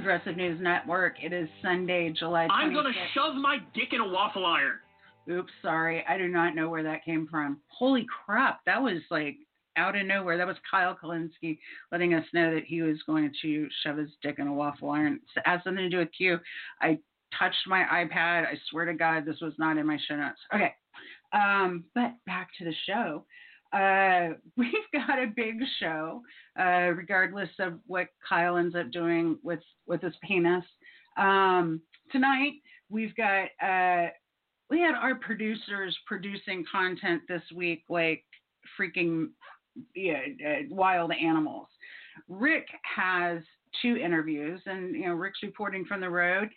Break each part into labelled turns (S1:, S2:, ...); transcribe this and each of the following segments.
S1: Progressive News Network. It is Sunday, July 26th.
S2: I'm gonna shove my dick in a waffle iron.
S1: Oops, sorry. I do not know where that came from. Holy crap. That was like out of nowhere. That was Kyle Kulinski letting us know that he was going to shove his dick in a waffle iron. It has something to do with Q. I touched my iPad. I swear to God, this was not in my show notes. Okay. Um, but back to the show. Uh, we've got a big show, uh, regardless of what Kyle ends up doing with with his penis. Um, tonight we've got uh, we had our producers producing content this week like freaking yeah, uh, wild animals. Rick has two interviews, and you know Rick's reporting from the road,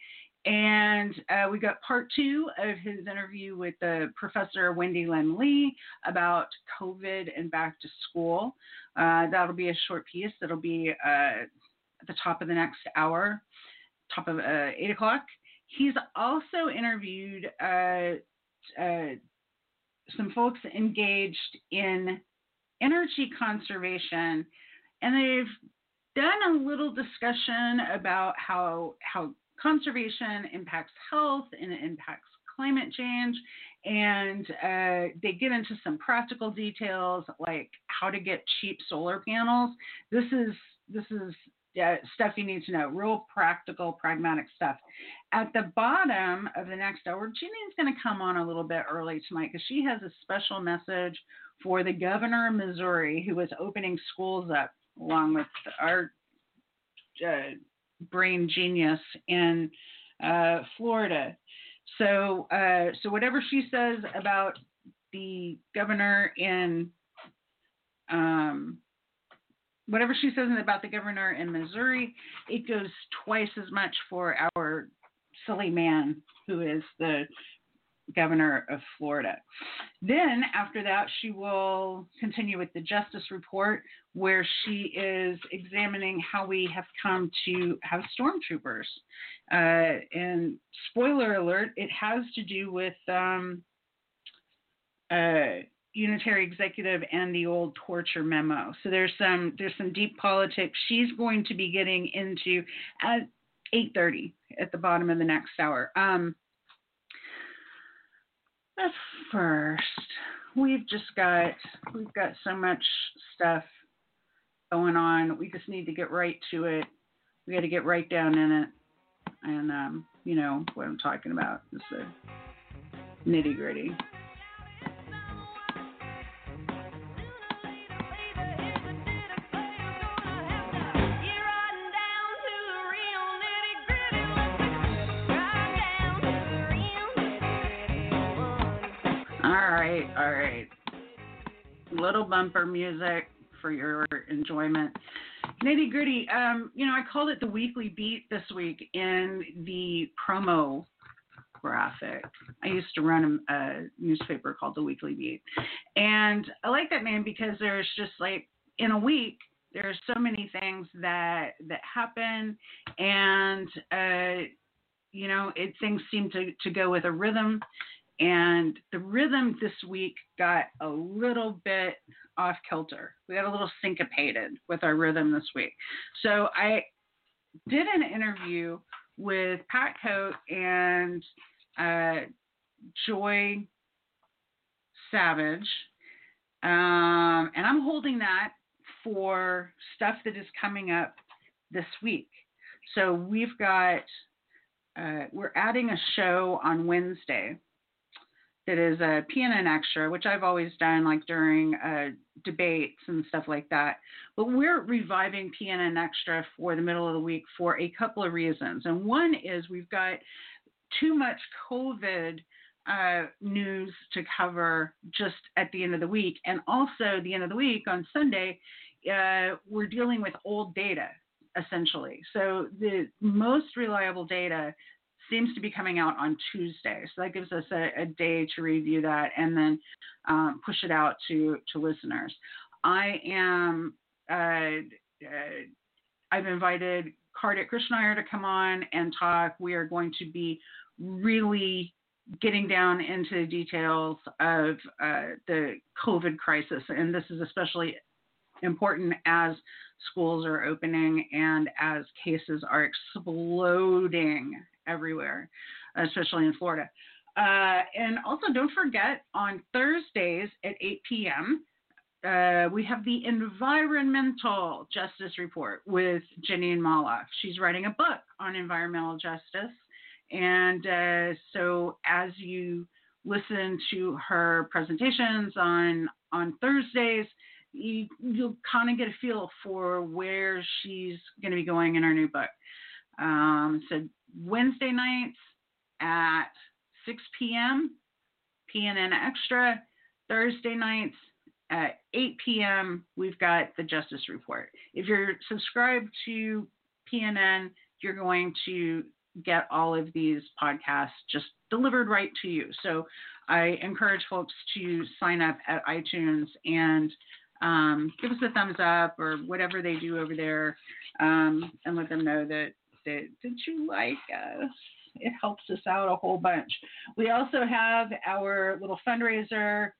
S1: and uh, we got part two of his interview with the professor Wendy Lyn Lee about COVID and back to school. Uh, that'll be a short piece. That'll be uh, at the top of the next hour, top of uh, eight o'clock. He's also interviewed uh, uh, some folks engaged in energy conservation, and they've done a little discussion about how how conservation impacts health and it impacts climate change. And uh, they get into some practical details like how to get cheap solar panels. This is this is uh, stuff you need to know, real practical, pragmatic stuff. At the bottom of the next hour, Jeannie's going to come on a little bit early tonight because she has a special message for the governor of Missouri who is opening schools up along with our uh, brain genius in uh, Florida. So, uh, so whatever she says about the governor in, um, whatever she says about the governor in Missouri, it goes twice as much for our silly man who is the governor of Florida. Then, after that, she will continue with the Justice Report, where she is examining how we have come to have stormtroopers. Uh, and spoiler alert, it has to do with um, uh, unitary executive and the old torture memo. So there's some there's some deep politics. She's going to be getting into at 8:30 at the bottom of the next hour. Um, but first, we've just got we've got so much stuff going on. We just need to get right to it. We got to get right down in it, and um, you know what I'm talking about. It's the nitty gritty. All right. Little bumper music for your enjoyment. Nitty gritty. Um, you know, I called it the weekly beat this week in the promo graphic. I used to run a, a newspaper called the Weekly Beat, and I like that name because there's just like in a week there's so many things that that happen, and uh, you know, it things seem to to go with a rhythm and the rhythm this week got a little bit off kilter. We got a little syncopated with our rhythm this week. So I did an interview with Pat Coate and uh, Joy Savage, um, and I'm holding that for stuff that is coming up this week. So we've got uh, we're adding a show on Wednesday that is a PNN extra, which I've always done like during uh, debates and stuff like that. But we're reviving PNN extra for the middle of the week for a couple of reasons. And one is we've got too much COVID uh, news to cover just at the end of the week. And also, the end of the week on Sunday, uh, we're dealing with old data essentially. So the most reliable data seems to be coming out on Tuesday. So that gives us a, a day to review that and then um, push it out to, to listeners. I am, uh, uh, I've invited Kartik Krishnaiyer to come on and talk. We are going to be really getting down into the details of uh, the COVID crisis, and this is especially important as schools are opening and as cases are exploding everywhere, especially in Florida. Uh, and also, don't forget on Thursdays at 8 p.m., uh, we have the Environmental Justice Report with Jeanine Molloff. She's writing a book on environmental justice. And uh, so, as you listen to her presentations on on Thursdays, you, will kind of get a feel for where she's going to be going in her new book. Um, so Wednesday nights at 6 p.m. PNN Extra. Thursday nights at 8 p.m. We've got the Justice Report. If you're subscribed to PNN, you're going to get all of these podcasts just delivered right to you. So I encourage folks to sign up at iTunes and um, give us a thumbs up or whatever they do over there um, and let them know that, that did you like us? It helps us out a whole bunch. We also have our little fundraiser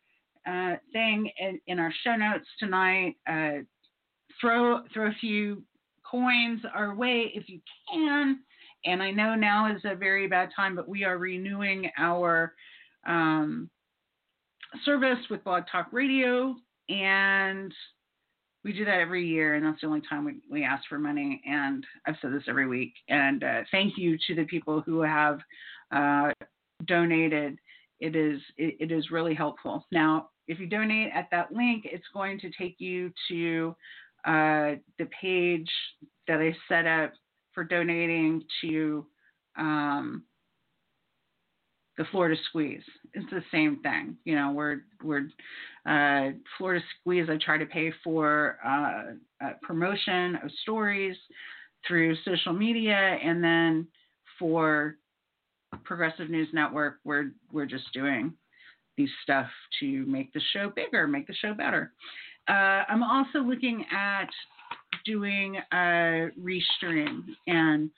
S1: uh, thing in, in, our show notes tonight. Uh, throw throw a few coins our way if you can. And I know now is a very bad time, but we are renewing our um, service with Blog Talk Radio, and we do that every year, and that's the only time we, we ask for money. And I've said this every week. And uh, thank you to the people who have uh, donated. It is it, it is really helpful. Now, if you donate at that link, it's going to take you to uh, the page that I set up for donating to um, the Florida Squeeze. It's the same thing. You know, we're we're uh, Florida Squeeze. I try to pay for uh, promotion of stories through social media, and then for Progressive News Network, we're we're just doing these stuff to make the show bigger, make the show better. Uh, I'm also looking at doing a restream and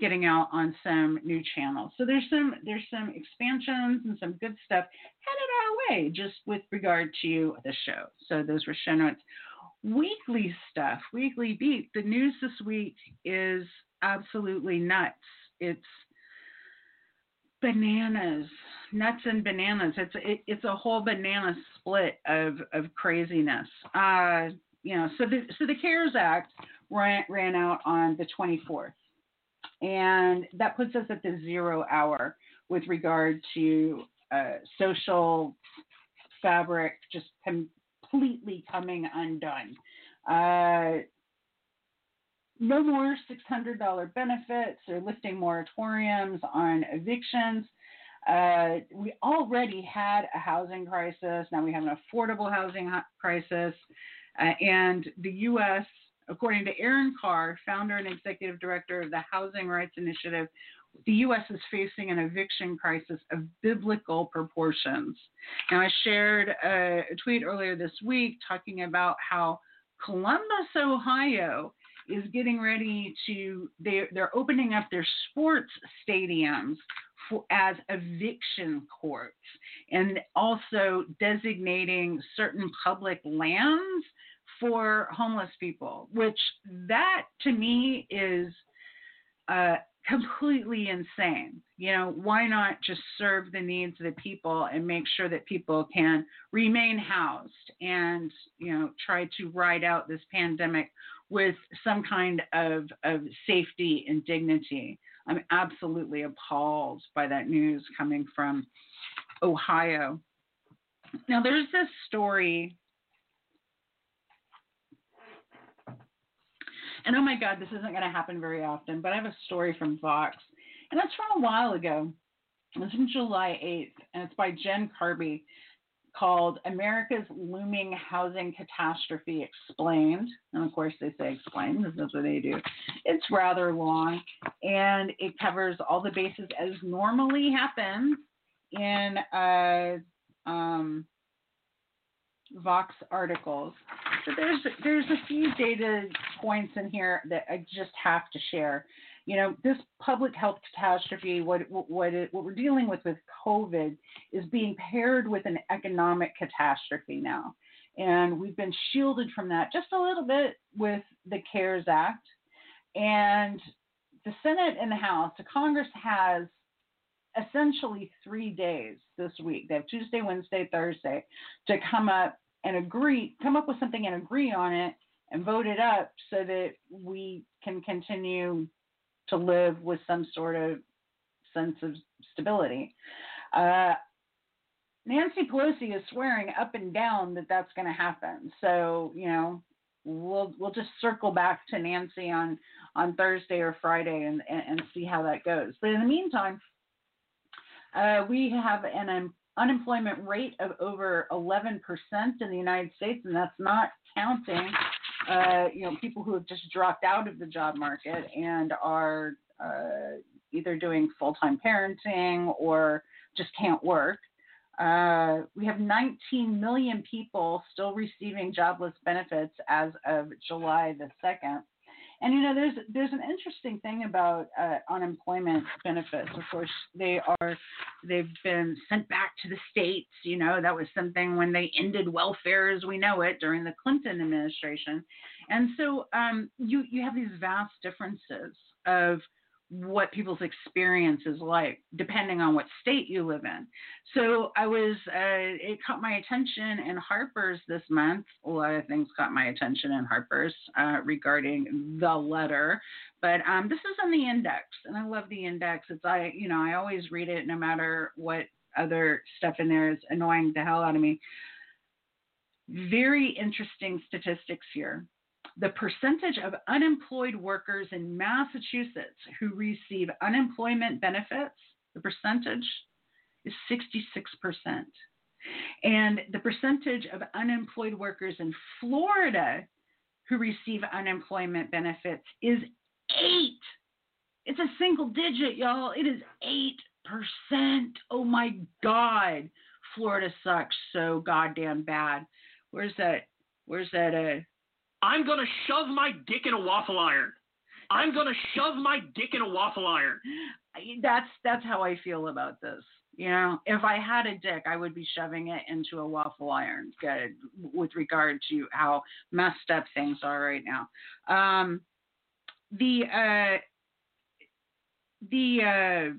S1: getting out on some new channels. So there's some there's some expansions and some good stuff headed our way just with regard to the show. So those were show notes. Weekly stuff, weekly beat. The news this week is absolutely nuts. It's bananas, nuts and bananas. It's it, it's a whole banana split of of craziness. Uh, you know, so the so the CARES Act ran ran out on the 24th and that puts us at the zero hour with regard to uh, social fabric just completely coming undone. Uh, no more $600 benefits or lifting moratoriums on evictions. Uh, we already had a housing crisis. Now we have an affordable housing crisis. Uh, and the U.S. According to Aaron Carr, founder and executive director of the Housing Rights Initiative, the U.S. is facing an eviction crisis of biblical proportions. Now, I shared a, tweet earlier this week talking about how Columbus, Ohio, is getting ready to they're, they're opening up their sports stadiums for, as eviction courts and also designating certain public lands for homeless people, which that to me is uh, completely insane. You know, why not just serve the needs of the people and make sure that people can remain housed and, you know, try to ride out this pandemic with some kind of, of safety and dignity. I'm absolutely appalled by that news coming from Ohio. Now, there's this story And oh my God, this isn't going to happen very often, but I have a story from Vox, and that's from a while ago. It's from July 8th, and it's by Jen Kirby called America's Looming Housing Catastrophe Explained. And of course, they say explained, because that's what they do. It's rather long, and it covers all the bases as normally happens in uh, um, Vox articles. So there's there's a few data points in here that I just have to share. You know, this public health catastrophe, what what it, what we're dealing with with COVID, is being paired with an economic catastrophe now. And we've been shielded from that just a little bit with the CARES Act. And the Senate and the House, the Congress has essentially three days this week. They have Tuesday, Wednesday, Thursday to come up and agree, come up with something and agree on it and vote it up so that we can continue to live with some sort of sense of stability. Uh, Nancy Pelosi is swearing up and down that that's going to happen. So you know, we'll we'll just circle back to Nancy on on Thursday or Friday and and, and see how that goes. But in the meantime, uh, we have an um, unemployment rate of over 11% in the United States, and that's not counting, uh, you know, people who have just dropped out of the job market and are uh, either doing full-time parenting or just can't work. Uh, we have 19 million people still receiving jobless benefits as of July the 2nd. And you know, there's there's an interesting thing about uh, unemployment benefits. Of course, they are they've been sent back to the states. You know, that was something when they ended welfare as we know it during the Clinton administration. And so um, you you have these vast differences of what people's experience is like depending on what state you live in. So i was uh, it caught my attention in harper's this month. A lot of things caught my attention in harper's uh, regarding the letter. But um, this is on the index and i love the index. It's i you know i always read it no matter what other stuff in there is annoying the hell out of me. Very interesting statistics here the percentage of unemployed workers in Massachusetts who receive unemployment benefits, the percentage is 66%. And the percentage of unemployed workers in Florida who receive unemployment benefits is 8. It's a single digit, y'all. It is 8%. Oh my God. Florida sucks so goddamn bad. Where's that? Where's that? Uh,
S2: I'm going to shove my dick in a waffle iron. I'm going to shove my dick in a waffle iron.
S1: That's that's how I feel about this. You know, if I had a dick, I would be shoving it into a waffle iron. Good, with regard to how messed up things are right now. Um, the uh, the uh,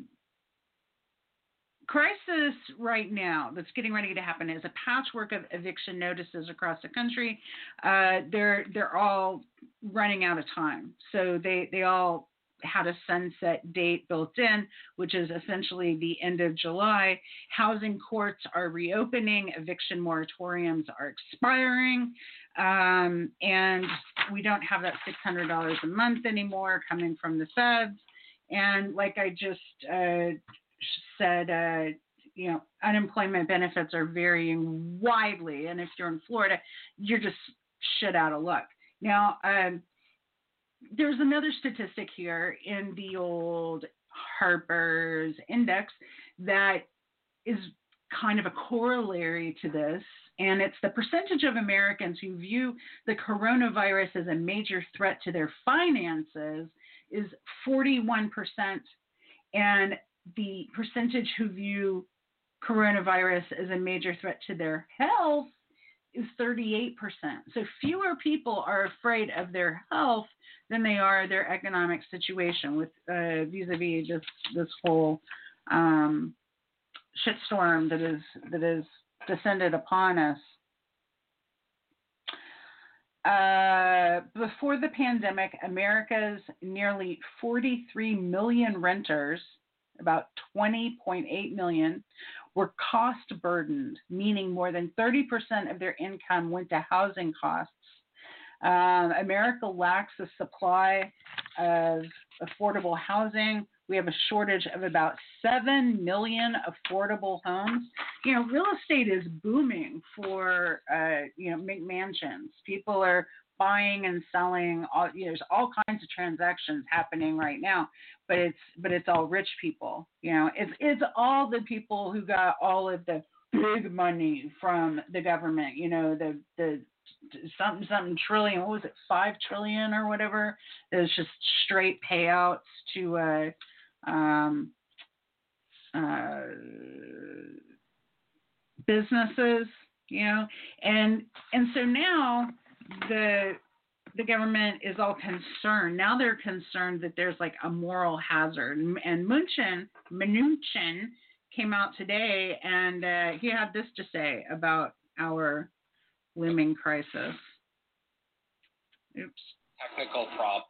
S1: crisis right now that's getting ready to happen is a patchwork of eviction notices across the country. Uh, they're they're all running out of time, so they they all had a sunset date built in, which is essentially the end of July. Housing courts are reopening, eviction moratoriums are expiring, um, and we don't have that $600 a month anymore coming from the feds. And like I just uh, said, uh, you know, unemployment benefits are varying widely, and if you're in Florida, you're just shit out of luck. Now, um, there's another statistic here in the old Harper's Index that is kind of a corollary to this, and it's the percentage of Americans who view the coronavirus as a major threat to their finances is 41%, and the percentage who view coronavirus as a major threat to their health is 38%. So fewer people are afraid of their health than they are their economic situation with uh, vis-a-vis this this whole um, shitstorm that is that is descended upon us. Uh, before the pandemic, America's nearly 43 million renters about 20.8 million, were cost burdened, meaning more than 30% of their income went to housing costs. Um, America lacks a supply of affordable housing. We have a shortage of about 7 million affordable homes. You know, real estate is booming for, uh, you know, McMansions. People are buying and selling all you know, there's all kinds of transactions happening right now but it's but it's all rich people you know? It's it's all the people who got all of the big money from the government you know the the something something trillion what was it five trillion or whatever? It was just straight payouts to uh um uh businesses you know, and and so now the the government is all concerned. Now they're concerned that there's like a moral hazard. And Mnuchin, Mnuchin came out today and uh, he had this to say about our looming crisis. Oops.
S3: Technical problem.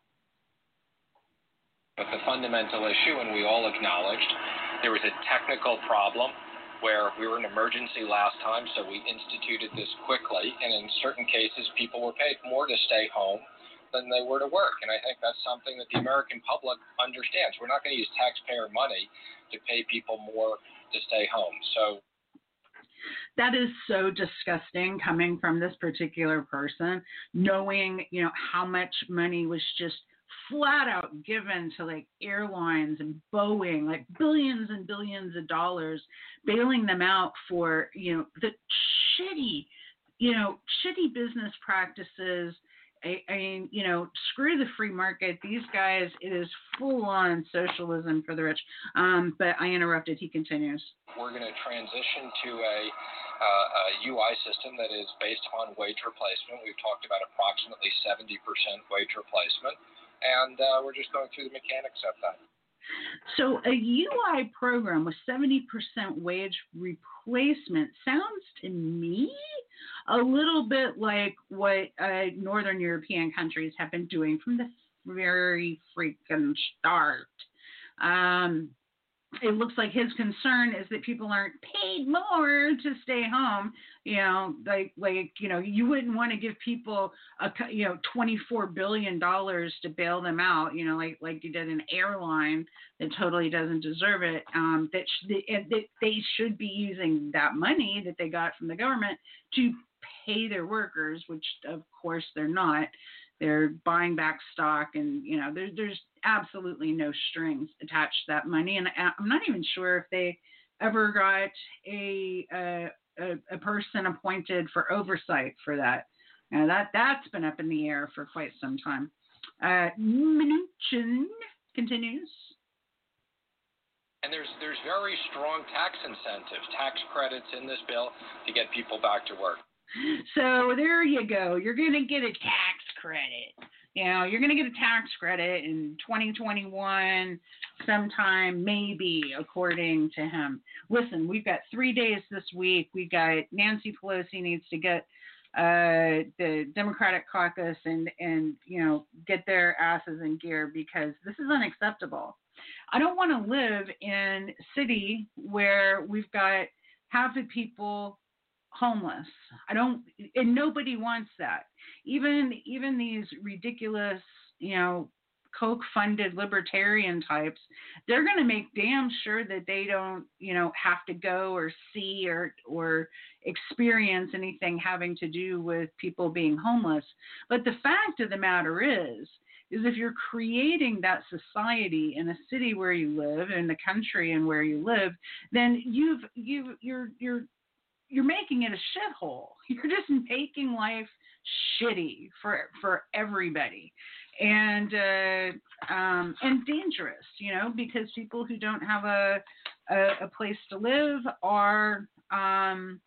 S3: But the fundamental issue, and we all acknowledged, there was a technical problem where we were in emergency last time, so we instituted this quickly. And in certain cases, people were paid more to stay home than they were to work. And I think that's something that the American public understands. We're not going to use taxpayer money to pay people more to stay home. So
S1: that is so disgusting coming from this particular person, knowing, you know, how much money was just flat out given to like airlines and Boeing, like billions and billions of dollars, bailing them out for, you know, the shitty, you know, shitty business practices. I, I mean, you know, screw the free market. These guys, it is full on socialism for the rich. Um, but I interrupted. He continues.
S3: We're going to transition to a uh, a UI system that is based upon wage replacement. We've talked about approximately 70% wage replacement and uh, we're just going through the mechanics of that.
S1: So a UI program with 70% wage replacement sounds to me a little bit like what uh, Northern European countries have been doing from the very freaking start. Um, it looks like his concern is that people aren't paid more to stay home. You know, like like you know, you wouldn't want to give people a you know twenty four billion dollars to bail them out. You know, like like you did an airline that totally doesn't deserve it. Um, that, sh- that they should be using that money that they got from the government to pay their workers, which of course they're not they're buying back stock and you know there's there's absolutely no strings attached to that money. And i'm not even sure if they ever got a a, a person appointed for oversight for that. Now that that's been up in the air for quite some time. Uh Mnuchin continues.
S3: And there's there's very strong tax incentives, tax credits in this bill to get people back to work.
S1: So there you go. You're going to get a tax credit. You know, you're going to get a tax credit in 2021 sometime, maybe, according to him. Listen, we've got three days this week. We got Nancy Pelosi needs to get uh, the Democratic caucus and and you know get their asses in gear because this is unacceptable. I don't want to live in a city where we've got half the people homeless. I don't and nobody wants that. Even even these ridiculous, you know, Koch-funded libertarian types, they're going to make damn sure that they don't, you know, have to go or see or or experience anything having to do with people being homeless. But the fact of the matter is is if you're creating that society in a city where you live in the country and where you live then you've you you're you're you're making it a shithole. You're just making life shitty for for everybody, and uh, um, and dangerous. You know, because people who don't have a a, a place to live are um,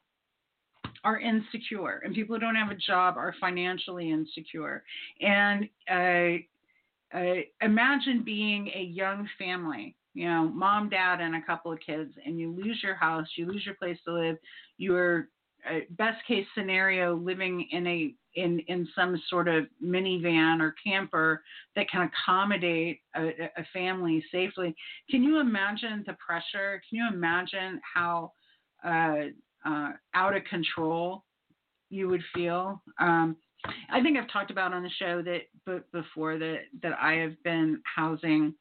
S1: are insecure, and people who don't have a job are financially insecure. And uh, uh, imagine being a young family you know, mom, dad, and a couple of kids, and you lose your house, you lose your place to live, you're uh, best case scenario living in a in in some sort of minivan or camper that can accommodate a, a family safely. Can you imagine the pressure? Can you imagine how uh, uh, out of control you would feel? Um, I think I've talked about on the show that but before that that I have been housing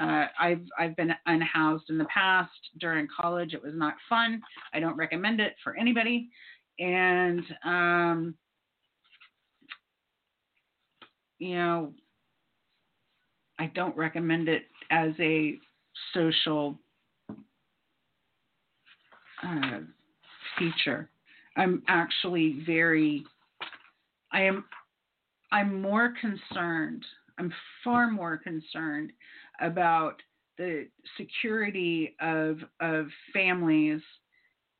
S1: uh, I've I've been unhoused in the past during college. It was not fun. I don't recommend it for anybody. And um, you know, I don't recommend it as a social uh, feature. I'm actually very. I am. I'm more concerned. I'm far more concerned about the security of of families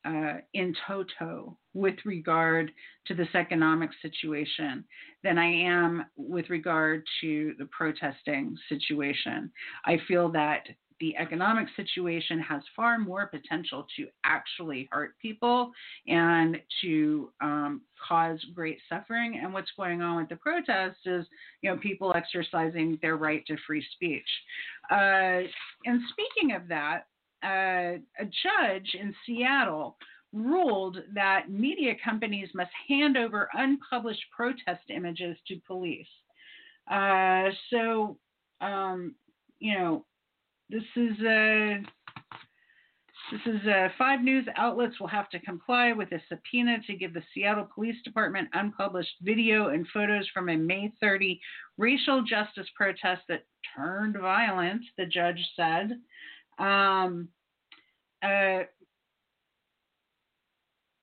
S1: uh, in toto with regard to this economic situation than I am with regard to the protesting situation. I feel that the economic situation has far more potential to actually hurt people and to um, cause great suffering. And what's going on with the protests is, you know, people exercising their right to free speech. Uh, and speaking of that, uh, a judge in Seattle ruled that media companies must hand over unpublished protest images to police. Uh, so, um, you know, this is a this is a, five news outlets will have to comply with a subpoena to give the Seattle Police Department unpublished video and photos from a May 30 racial justice protest that turned violent, the judge said. Um, uh,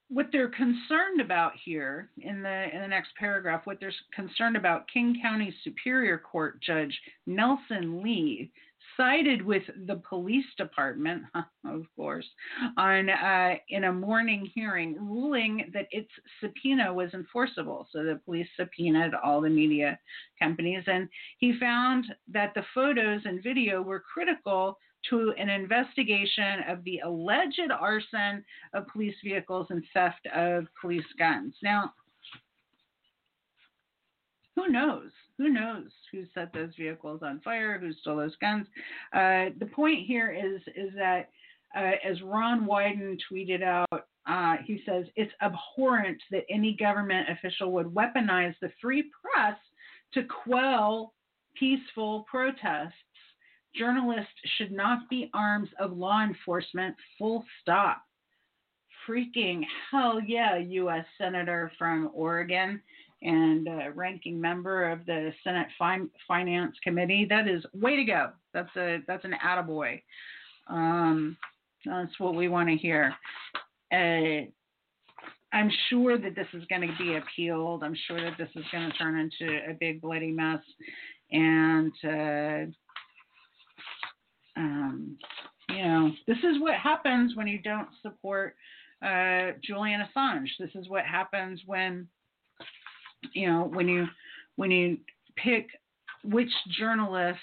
S1: what they're concerned about here in the in the next paragraph, what they're concerned about, King County Superior Court Judge Nelson Lee sided with the police department, of course, on uh, in a morning hearing, ruling that its subpoena was enforceable. So the police subpoenaed all the media companies, and he found that the photos and video were critical to an investigation of the alleged arson of police vehicles and theft of police guns. Now, who knows? Who knows who set those vehicles on fire? Who stole those guns? Uh, the point here is is that uh, as Ron Wyden tweeted out, uh, he says it's abhorrent that any government official would weaponize the free press to quell peaceful protests. Journalists should not be arms of law enforcement. Full stop. Freaking hell yeah, U.S. Senator from Oregon and ranking member of the Senate fin- Finance Committee. That is way to go. That's a that's an attaboy. Um, that's what we want to hear. Uh, I'm sure that this is going to be appealed. I'm sure that this is going to turn into a big bloody mess, and uh, um, you know this is what happens when you don't support uh, Julian Assange. This is what happens when you know when you when you pick which journalists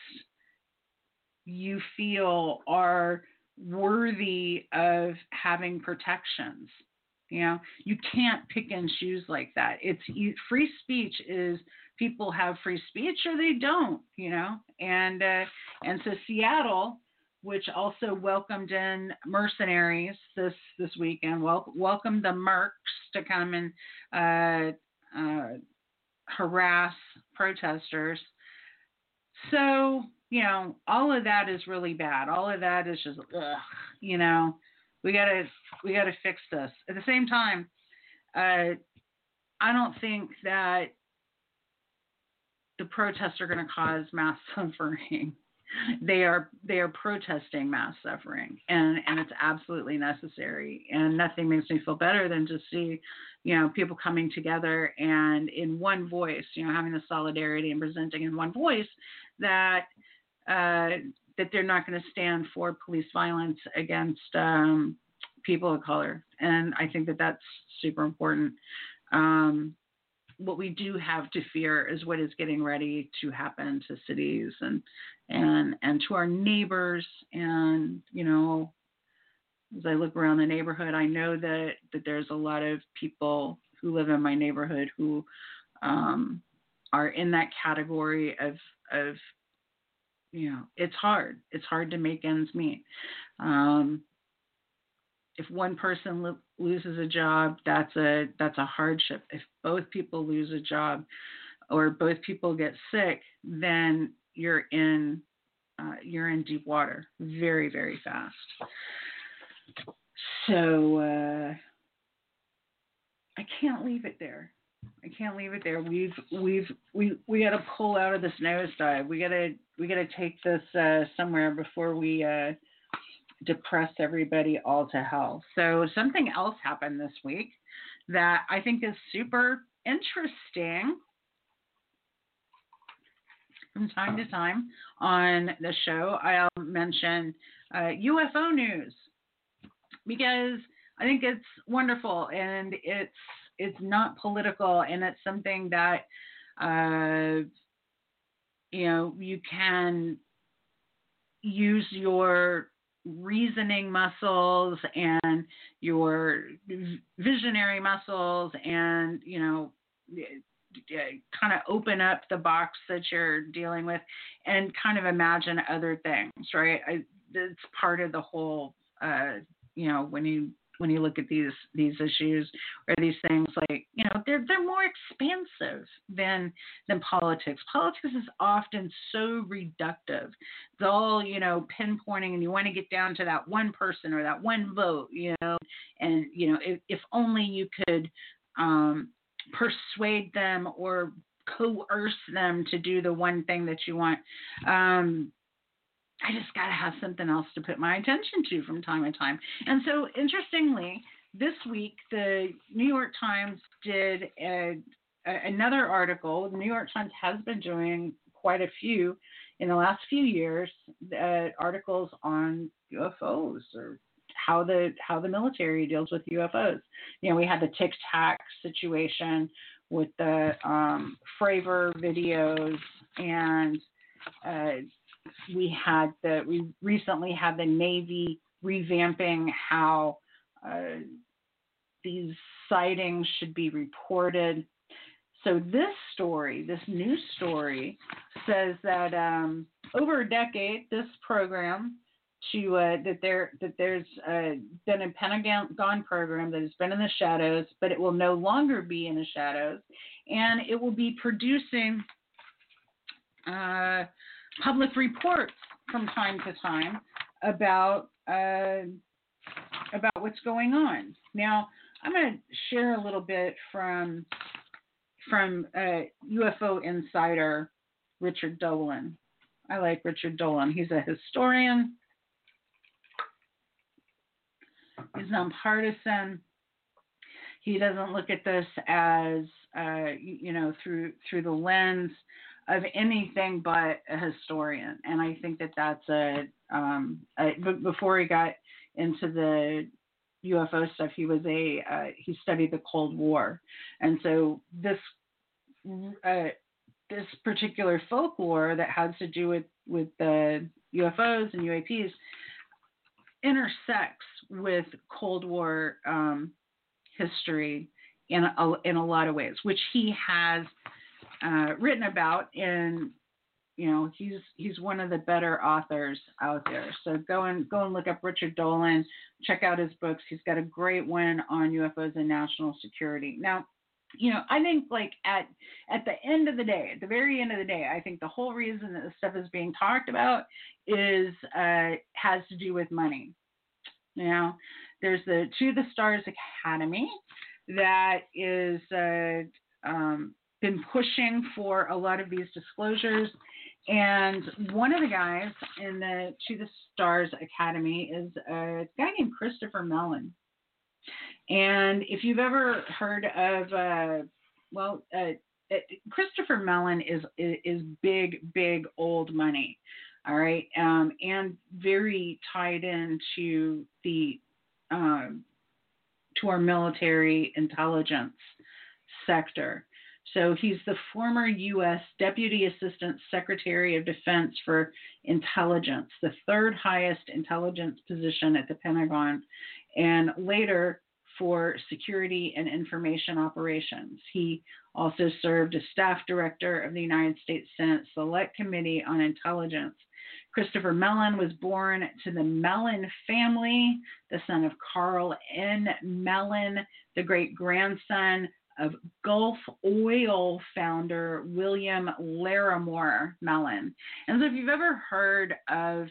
S1: you feel are worthy of having protections you know? You can't pick and choose like that. It's you, free speech is people have free speech or they don't you know? And uh, and so seattle which also welcomed in mercenaries this this weekend wel- welcomed the mercs to come and uh, uh, harass protesters. So, you know, all of that is really bad. All of that is just, ugh, you know, we gotta we gotta fix this. At the same time, uh, I don't think that the protests are going to cause mass suffering they are they are protesting mass suffering and and it's absolutely necessary and nothing makes me feel better than to see you know people coming together and in one voice you know having the solidarity and presenting in one voice that uh, that they're not going to stand for police violence against um, people of color. And i think that that's super important. Um, what we do have to fear is what is getting ready to happen to cities and and and to our neighbors and you know as I look around the neighborhood, I know that that there's a lot of people who live in my neighborhood who um, are in that category of of you know it's hard. It's hard to make ends meet. Um, if one person lo- loses a job, that's a that's a hardship. If both people lose a job, or both people get sick, then you're in uh, you're in deep water very very fast. So uh, I can't leave it there. I can't leave it there. We've we've we we got to pull out of this nosedive. We gotta we gotta take this uh, somewhere before we uh, depress everybody all to hell. So something else happened this week that I think is super interesting from time to time on the show, I'll mention uh, UFO news. Because I think it's wonderful, and it's it's not political, and it's something that uh, you know you can use your reasoning muscles and your visionary muscles and you know kind of open up the box that you're dealing with and kind of imagine other things right? I, it's part of the whole uh, you know when you when you look at these these issues or these things like you know they're they're more expansive than than politics. Politics is often so reductive. It's all you know pinpointing and you want to get down to that one person or that one vote you know? And you know if, if only you could um persuade them or coerce them to do the one thing that you want um I just got to have something else to put my attention to from time to time. And so, interestingly, this week the New York Times did a, a, another article. The New York Times has been doing quite a few in the last few years uh, articles on UFOs or how the how the military deals with UFOs. You know, we had the Tic Tac situation with the um, Fravor videos and uh, we had the we recently had the Navy revamping how uh, these sightings should be reported. So this story, this news story, says that um, over a decade, this program to uh, that there that there's uh, been a Pentagon gone program that has been in the shadows, but it will no longer be in the shadows, and it will be producing uh, public reports from time to time about uh, about what's going on. Now, I'm going to share a little bit from from uh, UFO insider Richard Dolan. I like Richard Dolan. He's a historian. He's nonpartisan. He doesn't look at this as uh, you know through through the lens of anything but a historian, and I think that that's a. Um, before he got into the UFO stuff, he was a uh, he studied the Cold War, and so this uh, this particular folklore that has to do with with the UFOs and UAPs intersects with Cold War um, history in a, in a lot of ways, which he has uh, written about and you know he's he's one of the better authors out there. So go and go and look up richard dolan check out his books. He's got a great one on ufos and national security. Now you know i think like at at the end of the day at the very end of the day i think the whole reason that this stuff is being talked about is uh has to do with money now there's the to the stars academy that is uh um, been pushing for a lot of these disclosures. And one of the guys in the To the Stars Academy is a guy named Christopher Mellon. And if you've ever heard of, uh, well, uh, uh Christopher Mellon is, is big, big old money, all right, um, and very tied into the um, to our military intelligence sector. So he's the former U.S. Deputy Assistant Secretary of Defense for Intelligence, the third highest intelligence position at the Pentagon, and later for Security and Information Operations. He also served as staff director of the United States Senate Select Committee on Intelligence. Christopher Mellon was born to the Mellon family, the son of Karl N. Mellon, the great grandson of Gulf Oil founder William Larimore Mellon. And so, if you've ever heard of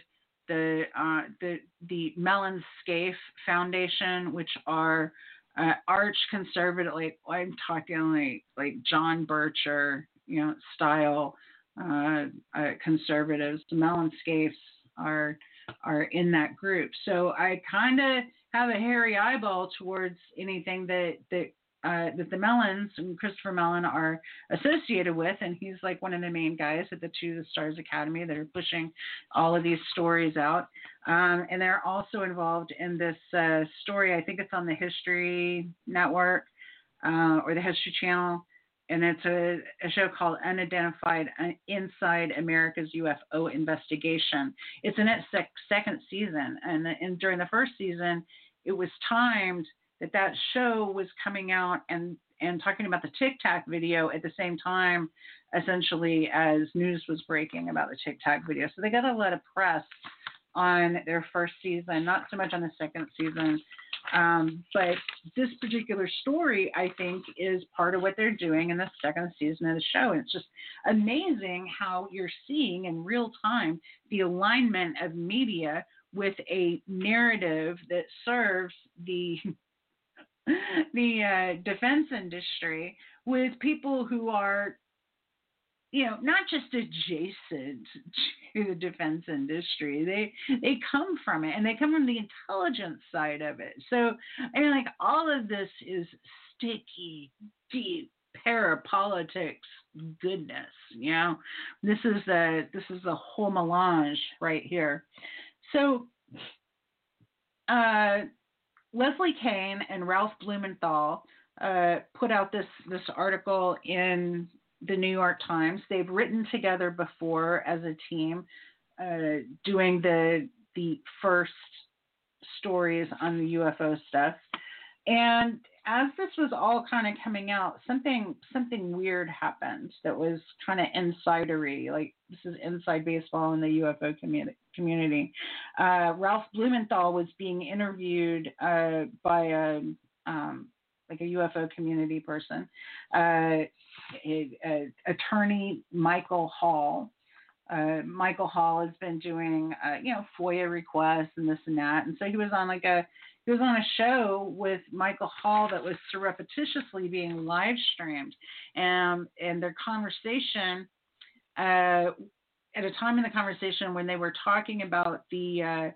S1: the uh, the the Mellon Scaife Foundation, which are uh, arch conservative, like I'm talking like like John Bircher, you know, style uh, uh conservatives. The Mellon are are in that group. So I kind of have a hairy eyeball towards anything that that uh, that the Mellons and Christopher Mellon are associated with, and he's like one of the main guys at the Two Stars Academy that are pushing all of these stories out. Um, and they're also involved in this uh, story. I think it's on the History Network uh, or the History Channel and it's a, a, show called Unidentified uh, Inside America's UFO Investigation. It's in its sec- second season, and, and during the first season, it was timed that that show was coming out and and talking about the Tic Tac video at the same time, essentially as news was breaking about the Tic Tac video. So they got a lot of press on their first season, not so much on the second season. Um, but this particular story, I think, is part of what they're doing in the second season of the show. And it's just amazing how you're seeing in real time the alignment of media with a narrative that serves the the uh, defense industry with people who are you know, not just adjacent to the defense industry. They they come from it and they come from the intelligence side of it. So I mean like all of this is sticky, deep parapolitics goodness, you know. This is the this is the whole melange right here. So uh Leslie Kean and Ralph Blumenthal uh, put out this this article in the New York Times. They've written together before as a team, uh, doing the the first stories on the UFO stuff. And as this was all kind of coming out, something something weird happened that was kind of insidery. Like this is inside baseball in the UFO community. Community. Uh, Ralph Blumenthal was being interviewed uh, by a um, like a UFO community person, uh, attorney Michael Hall. Uh, Michael Hall has been doing, uh, you know, FOIA requests and this and that, and so he was on like a he was on a show with Michael Hall that was surreptitiously being live streamed, and and their conversation. Uh, at a time in the conversation when they were talking about the uh,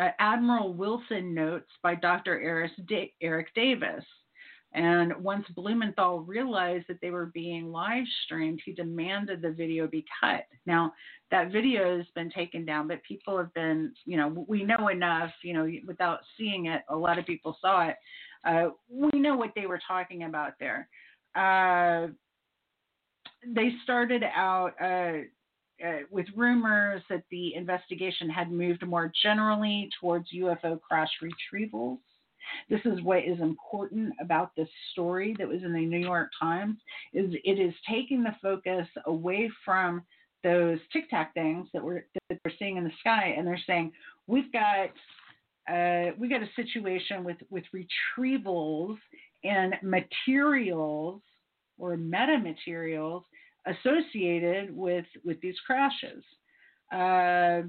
S1: uh, Admiral Wilson notes by Dr. Eric, Eric Davis, and once Blumenthal realized that they were being live streamed, he demanded the video be cut. Now, that video has been taken down, but people have been, you know, we know enough, you know, without seeing it, a lot of people saw it. Uh, we know what they were talking about there. Uh, they started out uh, uh with rumors that the investigation had moved more generally towards UFO crash retrievals this is what is important about this story that was in the New York Times is it is taking the focus away from those tic tac things that we're that we're seeing in the sky, and they're saying we've got uh, we got a situation with with retrievals and materials or metamaterials associated with with these crashes. Uh,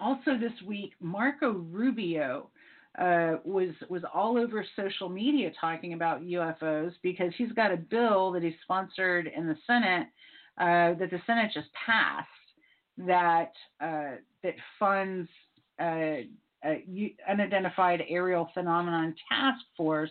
S1: also this week, Marco Rubio uh, was was all over social media talking about UFOs because he's got a bill that he sponsored in the Senate uh, that the Senate just passed that uh, that funds uh, unidentified aerial phenomenon task force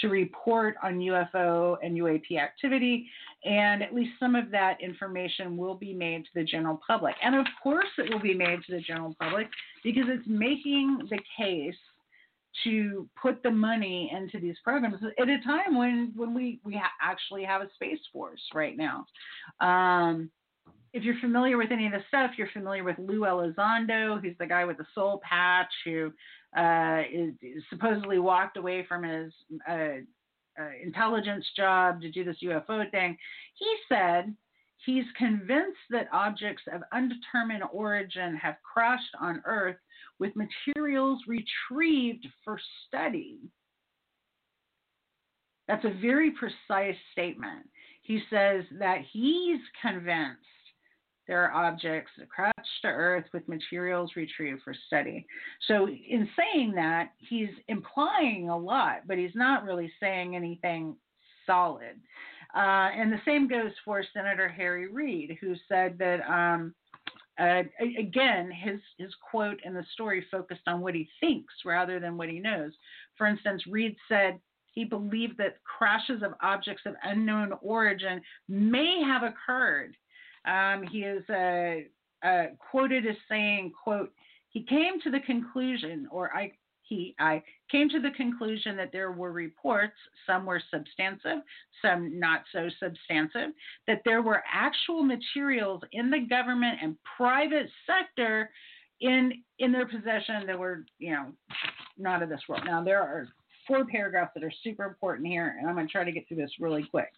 S1: to report on UFO and UAP activity, and at least some of that information will be made to the general public. And of course, it will be made to the general public because it's making the case to put the money into these programs at a time when when we we ha- actually have a space force right now. Um, if you're familiar with any of the stuff, you're familiar with Lou Elizondo, who's the guy with the soul patch who uh, is, is supposedly walked away from his uh, uh, intelligence job to do this UFO thing. He said he's convinced that objects of undetermined origin have crashed on Earth with materials retrieved for study. That's a very precise statement. He says that he's convinced there are objects crashed to Earth with materials retrieved for study. So, in saying that, he's implying a lot, but he's not really saying anything solid. Uh, and the same goes for Senator Harry Reid, who said that um, uh, again, his his quote in the story focused on what he thinks rather than what he knows. For instance, Reid said he believed that crashes of objects of unknown origin may have occurred. Um, he is uh, uh, quoted as saying, "quote He came to the conclusion, or I he I came to the conclusion that there were reports, some were substantive, some not so substantive, that there were actual materials in the government and private sector in in their possession that were, you know, not of this world. Now there are four paragraphs that are super important here, and I'm going to try to get through this really quick.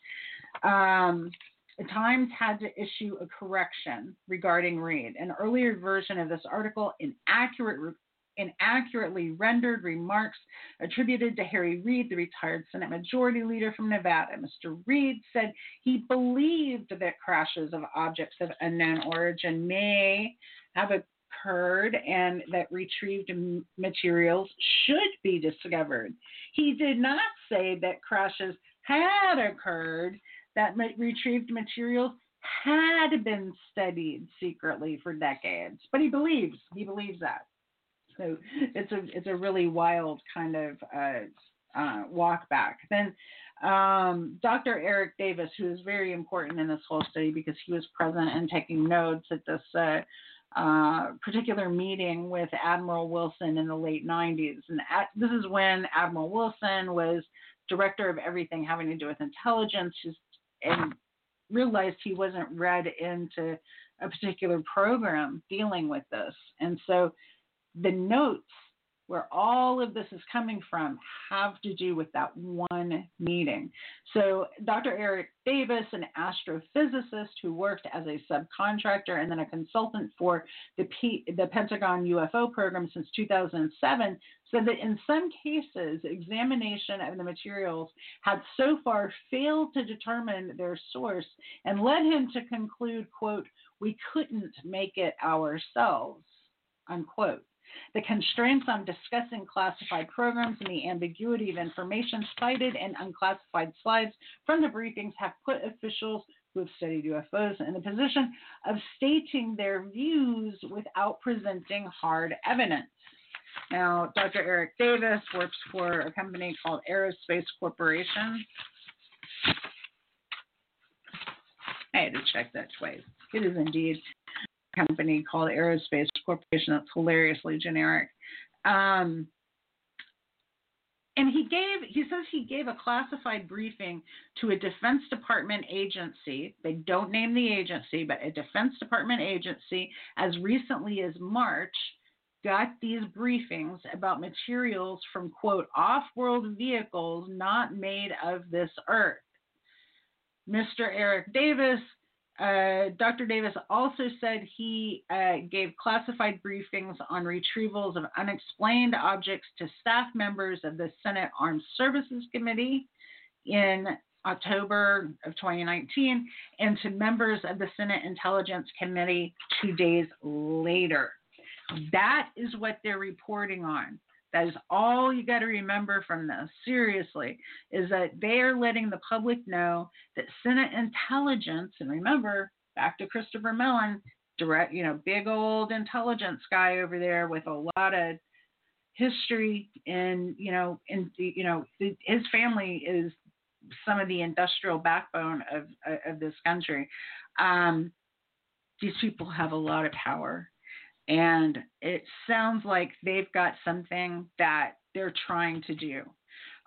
S1: Um, the Times had to issue a correction regarding Reid. An earlier version of this article, inaccurate inaccurately rendered remarks attributed to Harry Reid, the retired Senate Majority Leader from Nevada. Mr. Reid said he believed that crashes of objects of unknown origin may have occurred and that retrieved materials should be discovered. He did not say that crashes had occurred, that retrieved materials had been studied secretly for decades. But he believes, he believes that. So it's a it's a really wild kind of uh, uh, walk back. Then um, Dr. Eric Davis, who is very important in this whole study because he was present and taking notes at this uh, uh, particular meeting with Admiral Wilson in the late 90s. And at, this is when Admiral Wilson was director of everything having to do with intelligence and realized he wasn't read into a particular program dealing with this. And so the notes where all of this is coming from have to do with that one meeting. So, Dr. Eric Davis, an astrophysicist who worked as a subcontractor and then a consultant for the, P- the Pentagon UFO program since 2007, said that in some cases, examination of the materials had so far failed to determine their source and led him to conclude, quote, we couldn't make it ourselves, unquote. The constraints on discussing classified programs and the ambiguity of information cited in unclassified slides from the briefings have put officials who have studied UFOs in the position of stating their views without presenting hard evidence. Now, Dr. Eric Davis works for a company called Aerospace Corporation. I had to check that twice. It is indeed company called Aerospace Corporation. That's hilariously generic. Um, and he gave he says he gave a classified briefing to a defense department agency. They don't name the agency but a defense department agency as recently as march got these briefings about materials from quote off-world vehicles not made of this earth. Mr eric davis uh, Dr. Davis also said he uh, gave classified briefings on retrievals of unexplained objects to staff members of the Senate Armed Services Committee in October of 2019 and to members of the Senate Intelligence Committee two days later. That is what they're reporting on. That is all you got to remember from this, seriously, is that they are letting the public know that Senate intelligence, and remember, back to Christopher Mellon, direct, you know, big old intelligence guy over there with a lot of history and, you know, and, you know, his family is some of the industrial backbone of, of this country. Um, these people have a lot of power and it sounds like they've got something that they're trying to do.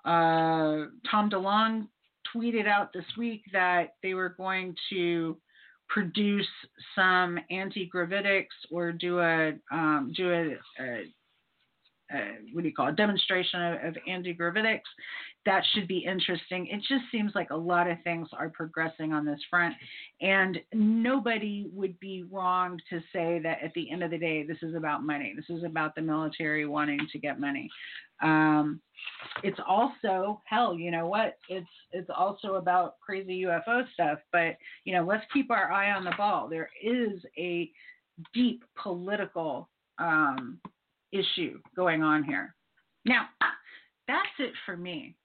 S1: Uh, Tom DeLonge tweeted out this week that they were going to produce some anti-gravitics or do a um, do a, a, a, what do you call it, a demonstration of, of anti-gravitics that should be interesting. It just seems like a lot of things are progressing on this front, and nobody would be wrong to say that at the end of the day, this is about money. This is about the military wanting to get money. Um, it's also hell, you know what? It's it's also about crazy UFO stuff. But you know, let's keep our eye on the ball. There is a deep political um, issue going on here. Now, that's it for me.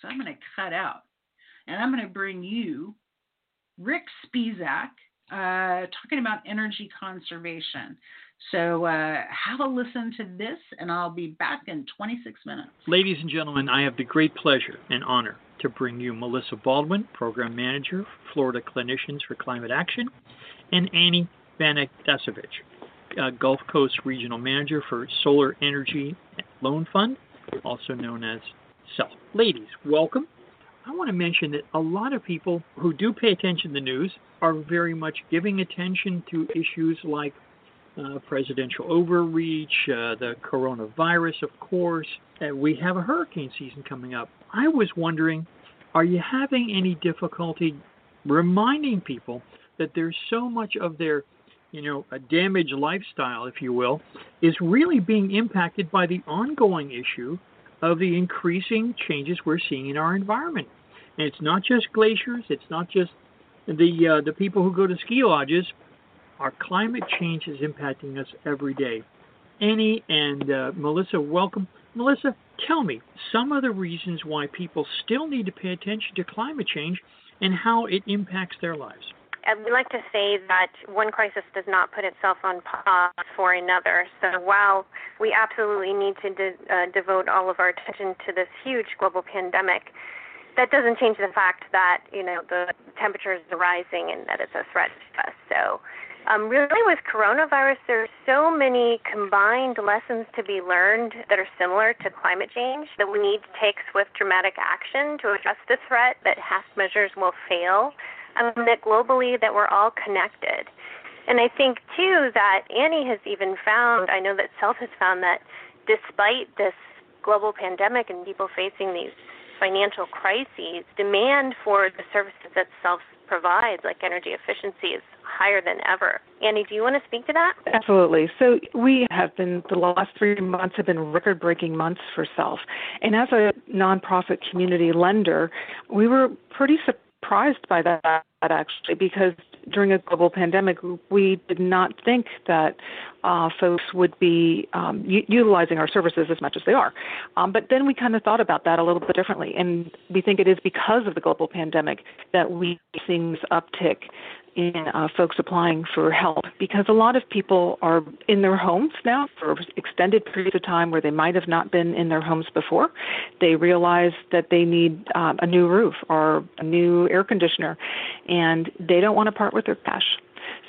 S1: So I'm going to cut out and I'm going to bring you Rick Spisak uh, talking about energy conservation. So uh, have a listen to this, and I'll be back in 26 minutes.
S4: Ladies and gentlemen, I have the great pleasure and honor to bring you Melissa Baldwin, Program Manager, Florida Clinicians for Climate Action, and Annie Vanek Banakdasovich, uh, Gulf Coast Regional Manager for Solar Energy Loan Fund, also known as SELF. Ladies, welcome. I want to mention that a lot of people who do pay attention to the news are very much giving attention to issues like uh, presidential overreach, uh, the coronavirus, of course. Uh, we have a hurricane season coming up. I was wondering, are you having any difficulty reminding people that there's so much of their, you know, a damaged lifestyle, if you will, is really being impacted by the ongoing issue of the increasing changes we're seeing in our environment. And it's not just glaciers, it's not just the uh, the people who go to ski lodges, our climate change is impacting us every day. Annie and uh, Melissa, welcome. Melissa, tell me some of the reasons why people still need to pay attention to climate change and how it impacts their lives.
S5: We like to say that one crisis does not put itself on pause for another. So while we absolutely need to de- uh, devote all of our attention to this huge global pandemic, that doesn't change the fact that you know the temperatures are rising and that it's a threat to us. So um, really, with coronavirus, there's so many combined lessons to be learned that are similar to climate change that we need to take swift, dramatic action to address the threat. That half measures will fail, and um, that globally that we're all connected. And I think too that Annie has even found. I know that Self has found that despite this global pandemic and people facing these financial crises, demand for the services that Self provides, like energy efficiency, is higher than ever. Annie, do you want to speak to that?
S6: Absolutely. So we have been the last three months have been record-breaking months for Self, and as a nonprofit community lender, we were pretty surprised by that actually because during a global pandemic, we did not think that uh, folks would be um, u- utilizing our services as much as they are. Um, but then we kind of thought about that a little bit differently, and we think it is because of the global pandemic that we see this uptick in uh, folks applying for help because a lot of people are in their homes now for extended periods of time where they might have not been in their homes before. They realize that they need uh, a new roof or a new air conditioner, and they don't want to part with their cash.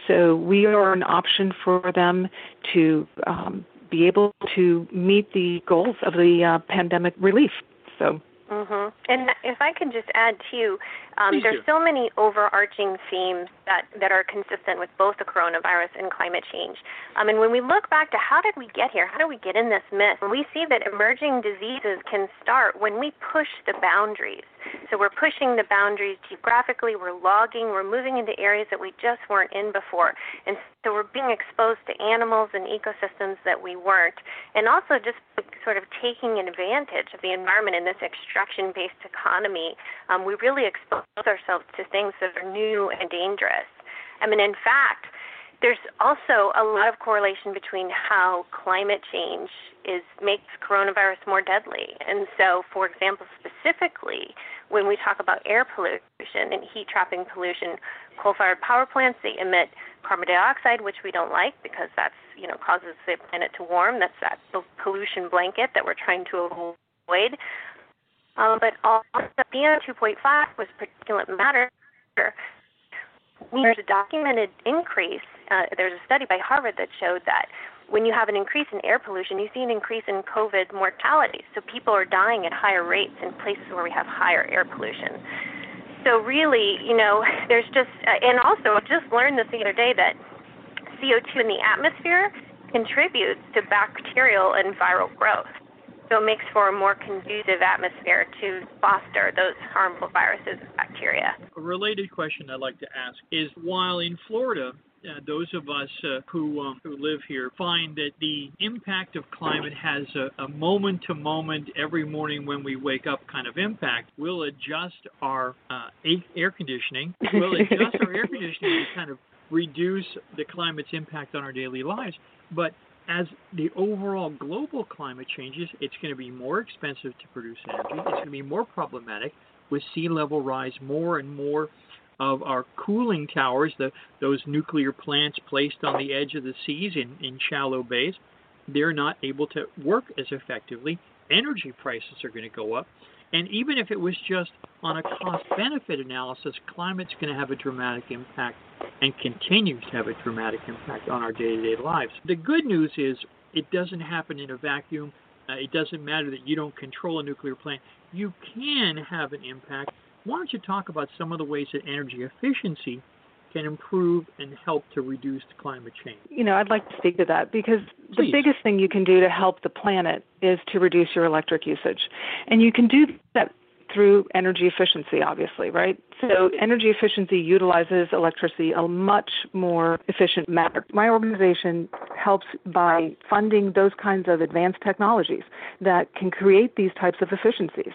S6: So we are an option for them to um, be able to meet the goals of the uh, pandemic relief. So
S5: Mm-hmm. And if I could just add too, um, there's do. so many overarching themes that, that are consistent with both the coronavirus and climate change. Um, and when we look back to how did we get here, how did we get in this mess, we see that emerging diseases can start when we push the boundaries. So we're pushing the boundaries geographically, we're logging, we're moving into areas that we just weren't in before. And so we're being exposed to animals and ecosystems that we weren't. And also just sort of taking advantage of the environment in this extraction based economy. Um, we really expose ourselves to things that are new and dangerous. I mean, in fact, there's also a lot of correlation between how climate change is makes coronavirus more deadly. And so, for example, specifically when we talk about air pollution and heat trapping pollution, coal-fired power plants they emit carbon dioxide, which we don't like because that's you know causes the planet to warm. That's that pollution blanket that we're trying to avoid. Um, but also, PM 2.5 was particulate matter. There's a documented increase. Uh, there's a study by Harvard that showed that when you have an increase in air pollution, you see an increase in COVID mortality. So people are dying at higher rates in places where we have higher air pollution. So really, you know, there's just, uh, and also I just learned this the other day that CO2 in the atmosphere contributes to bacterial and viral growth. So it makes for a more conducive atmosphere to foster those harmful viruses and bacteria.
S4: A related question I'd like to ask is while in Florida, uh, those of us uh, who um, who live here find that the impact of climate has a, a moment to moment every morning when we wake up kind of impact. We'll adjust our uh, air conditioning. We'll adjust our air conditioning to kind of reduce the climate's impact on our daily lives. But as the overall global climate changes, it's going to be more expensive to produce energy. It's going to be more problematic with sea level rise, more and more of our cooling towers, the, those nuclear plants placed on the edge of the seas in, in shallow bays, they're not able to work as effectively. Energy prices are going to go up. And even if it was just on a cost benefit analysis, climate's going to have a dramatic impact and continues to have a dramatic impact on our day to day lives. The good news is it doesn't happen in a vacuum. Uh, it doesn't matter that you don't control a nuclear plant. You can have an impact. Why don't you talk about some of the ways that energy efficiency can improve and help to reduce climate change?
S6: You know, I'd like to speak to that because
S4: Please.
S6: the biggest thing you can do to help the planet is to reduce your electric usage. And you can do that through energy efficiency, obviously, right? So energy efficiency utilizes electricity a much more efficient manner. My organization helps by funding those kinds of advanced technologies that can create these types of efficiencies.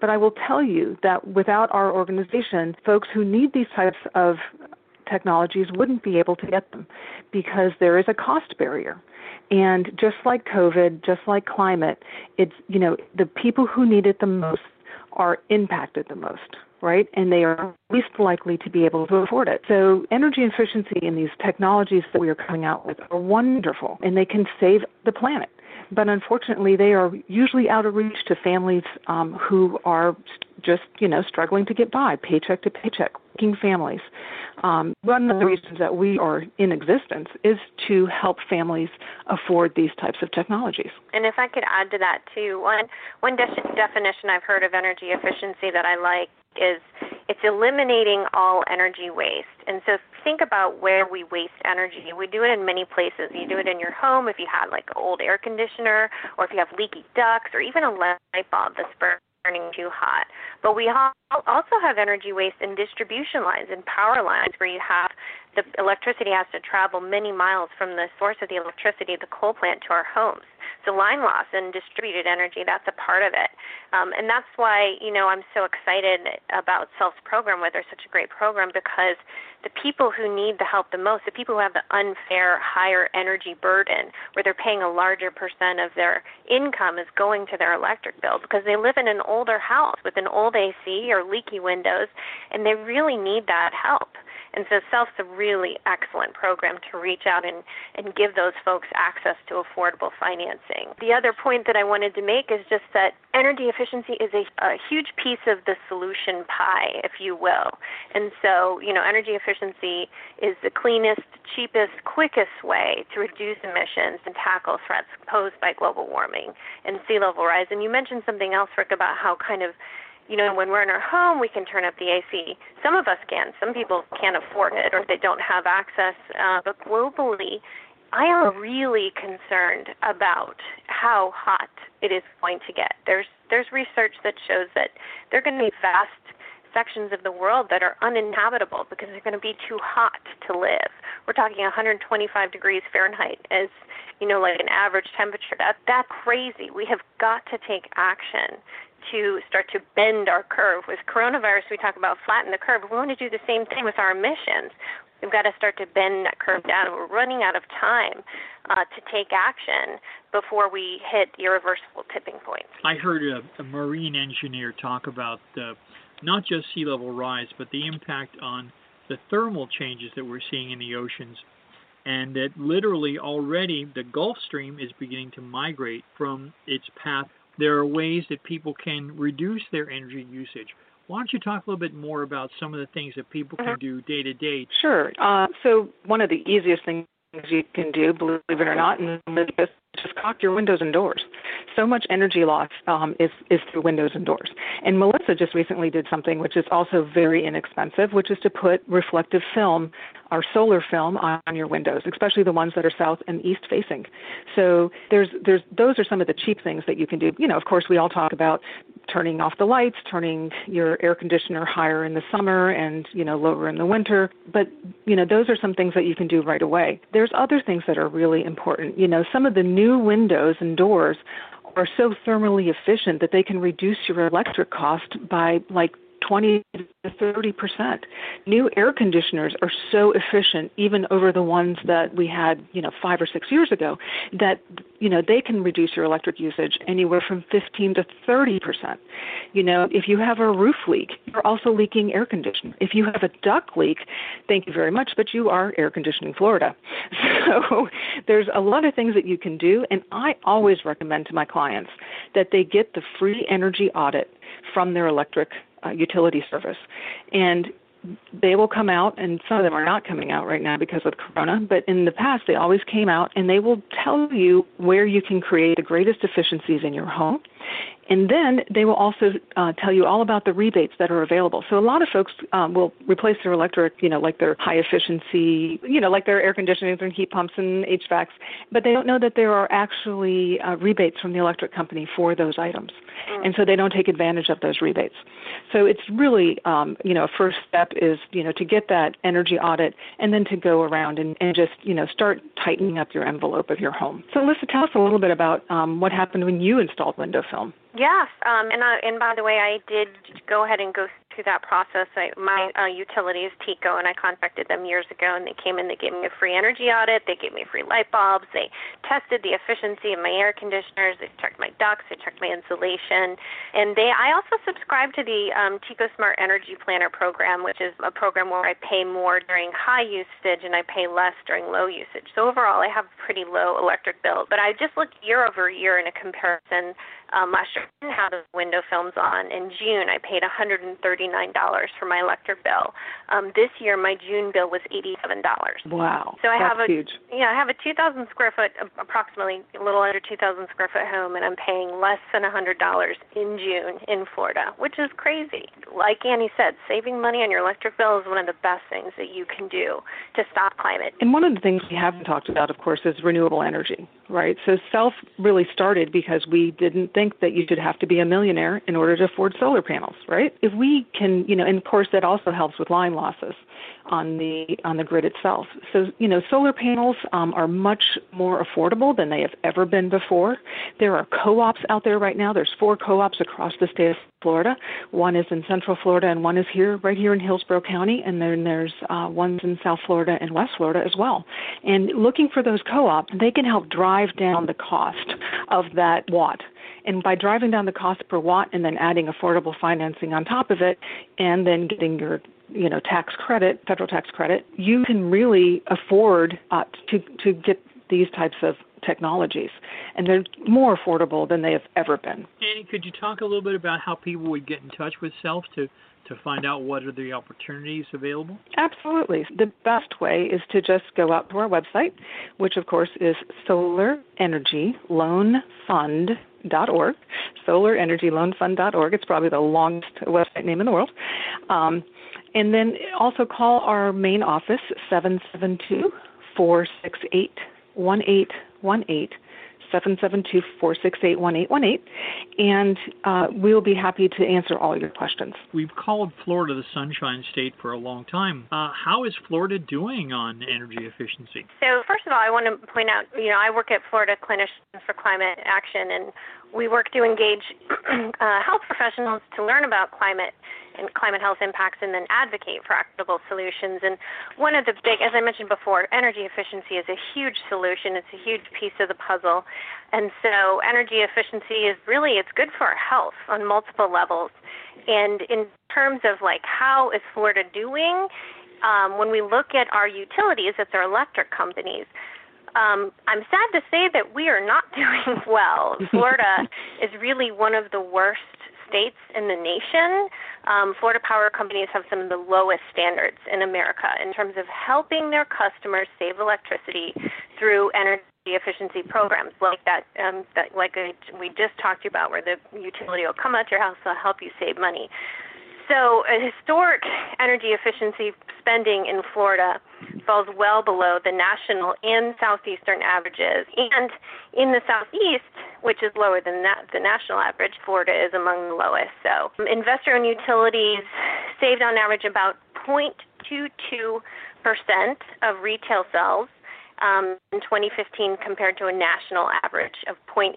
S6: But I will tell you that without our organization, folks who need these types of technologies wouldn't be able to get them because there is a cost barrier. And just like COVID, just like climate, it's, you know, the people who need it the most are impacted the most, right? And they are least likely to be able to afford it. So energy efficiency and these technologies that we are coming out with are wonderful and they can save the planet. But unfortunately, they are usually out of reach to families um, who are just, you know, struggling to get by, paycheck to paycheck, working families. Um, one of the reasons that we are in existence is to help families afford these types of technologies.
S5: And if I could add to that too, one one de- definition I've heard of energy efficiency that I like is it's eliminating all energy waste. And so think about where we waste energy. We do it in many places. You do it in your home if you had like an old air conditioner or if you have leaky ducts or even a light bulb that's burning too hot. But we also have energy waste in distribution lines and power lines where you have the electricity has to travel many miles from the source of the electricity, the coal plant, to our homes. So line loss and distributed energy, that's a part of it. Um, and that's why, you know, I'm so excited about SELF's program, where they're such a great program, because the people who need the help the most, the people who have the unfair higher energy burden, where they're paying a larger percent of their income is going to their electric bill because they live in an older house with an old AC or leaky windows, and they really need that help. And so SELF's a really excellent program to reach out and, and give those folks access to affordable financing. The other point that I wanted to make is just that energy efficiency is a, a huge piece of the solution pie, if you will. And so, you know, energy efficiency is the cleanest, cheapest, quickest way to reduce emissions and tackle threats posed by global warming and sea level rise. And you mentioned something else, Rick, about how kind of you know, when we're in our home, we can turn up the AC. Some of us can. Some people can't afford it or they don't have access. Uh, but globally, I am really concerned about how hot it is going to get. There's there's research that shows that there are going to be vast sections of the world that are uninhabitable because they're going to be too hot to live. We're talking 125 degrees Fahrenheit as you know, like an average temperature. That that's crazy. We have got to take action to start to bend our curve. With coronavirus, we talk about flatten the curve. We want to do the same thing with our emissions. We've got to start to bend that curve down. We're running out of time uh, to take action before we hit irreversible tipping points.
S4: I heard a, a marine engineer talk about uh, not just sea level rise, but the impact on the thermal changes that we're seeing in the oceans and that literally already the Gulf Stream is beginning to migrate from its path there are ways that people can reduce their energy usage. Why don't you talk a little bit more about some of the things that people can mm-hmm. do day to day?
S6: Sure. Uh, so one of the easiest things you can do, believe it or not, and just just caulk your windows and doors. So much energy loss um, is is through windows and doors. And Melissa just recently did something which is also very inexpensive, which is to put reflective film or solar film on your windows, especially the ones that are south and east facing. So there's there's those are some of the cheap things that you can do. You know, of course, we all talk about turning off the lights, turning your air conditioner higher in the summer and you know lower in the winter. But you know, those are some things that you can do right away. There's other things that are really important. You know, some of the new windows and doors are so thermally efficient that they can reduce your electric cost by like 20 to 30 percent. New air conditioners are so efficient, even over the ones that we had, you know, five or six years ago, that you know they can reduce your electric usage anywhere from 15 to 30 percent. You know, if you have a roof leak, you're also leaking air conditioning. If you have a duct leak, thank you very much, but you are air conditioning Florida. So there's a lot of things that you can do, and I always recommend to my clients that they get the free energy audit from their electric uh, utility service. And they will come out, and some of them are not coming out right now because of Corona, but in the past they always came out and they will tell you where you can create the greatest efficiencies in your home and then they will also uh, tell you all about the rebates that are available. So a lot of folks um, will replace their electric, you know, like their high efficiency, you know, like their air conditioning and heat pumps and HVACs, but they don't know that there are actually uh, rebates from the electric company for those items. Mm. And so they don't take advantage of those rebates. So it's really, um, you know, a first step is, you know, to get that energy audit and then to go around and, and just, you know, start tightening up your envelope of your home. So, Alyssa, tell us a little bit about um, what happened when you installed window film.
S5: Yes, um, and uh, and by the way, I did go ahead and go through that process. I, my uh, utility is TECO, and I contacted them years ago, and they came in. They gave me a free energy audit. They gave me free light bulbs. They tested the efficiency of my air conditioners. They checked my ducts. They checked my insulation, and they. I also subscribe to the um, TECO Smart Energy Planner program, which is a program where I pay more during high usage and I pay less during low usage. So overall, I have pretty low electric bill. But I just looked year over year in a comparison um, last year I had the window films on. In June, I paid $139 for my electric bill. Um, this year, my June bill was $87.
S6: Wow,
S5: so I
S6: that's
S5: have a
S6: huge.
S5: yeah, I have a 2,000 square foot, approximately a little under 2,000 square foot home, and I'm paying less than $100 in June in Florida, which is crazy. Like Annie said, saving money on your electric bill is one of the best things that you can do to stop climate.
S6: And one of the things we haven't talked about, of course, is renewable energy, right? So self really started because we didn't think that you should have to be a millionaire in order to afford solar panels, right? If we can, you know, and of course that also helps with line losses on the on the grid itself. So, you know, solar panels um, are much more affordable than they have ever been before. There are co-ops out there right now. There's four co-ops across the state of Florida. One is in Central Florida, and one is here, right here in Hillsborough County, and then there's uh, ones in South Florida and West Florida as well. And looking for those co-ops, they can help drive down the cost of that watt and by driving down the cost per watt and then adding affordable financing on top of it, and then getting your you know tax credit, federal tax credit, you can really afford uh, to to get these types of technologies, and they're more affordable than they have ever been.
S4: Annie, could you talk a little bit about how people would get in touch with Self to to find out what are the opportunities available?
S6: Absolutely. The best way is to just go out to our website, which of course is Solar Energy Loan Fund org, solarenergyloanfund.org. It's probably the longest website name in the world. Um, and then also call our main office, 772 468 1818. 772-468-1818, and uh, we'll be happy to answer all your questions.
S4: We've called Florida the Sunshine State for a long time. Uh, how is Florida doing on energy efficiency?
S5: So first of all, I want to point out, you know, I work at Florida Clinicians for Climate Action, and we work to engage uh, health professionals to learn about climate and climate health impacts and then advocate for equitable solutions. And one of the big, as I mentioned before, energy efficiency is a huge solution. It's a huge piece of the puzzle. And so energy efficiency is really, it's good for our health on multiple levels. And in terms of like how is Florida doing, um, when we look at our utilities, it's our electric companies. Um, I'm sad to say that we are not doing well. Florida is really one of the worst states in the nation, um, Florida power companies have some of the lowest standards in America in terms of helping their customers save electricity through energy efficiency programs like that, um, that like we just talked about, where the utility will come out to your house to help you save money. So, a historic energy efficiency spending in Florida falls well below the national and southeastern averages. And in the southeast, which is lower than that, the national average, Florida is among the lowest. So, investor owned utilities saved on average about 0.22% of retail sales um, in 2015 compared to a national average of 0.89.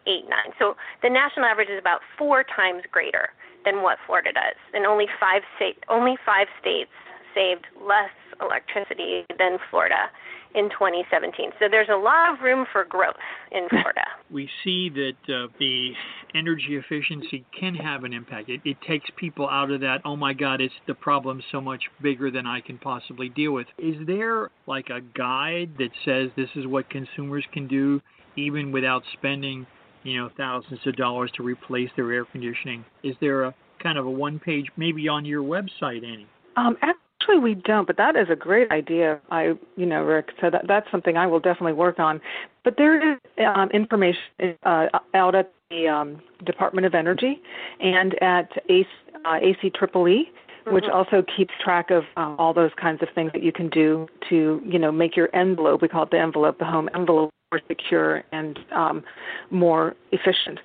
S5: So the national average is about four times greater than what Florida does, and only five state only five states saved less electricity than Florida in 2017. So there's a lot of room for growth in Florida.
S4: we see that uh, the energy efficiency can have an impact. It, it takes people out of that, oh my God, it's the problem so much bigger than I can possibly deal with. Is there like a guide that says this is what consumers can do even without spending, you know, thousands of dollars to replace their air conditioning? Is there a kind of a one page maybe on your website, Annie?
S6: Um, Actually, we don't, but that is a great idea. I, you know, Rick, so that that's something I will definitely work on. But there is um, information uh, out at the um, Department of Energy and at AC, uh, ACEEE, which mm-hmm. also keeps track of uh, all those kinds of things that you can do to, you know, make your envelope. We call it the envelope, the home envelope more secure and um, more efficient.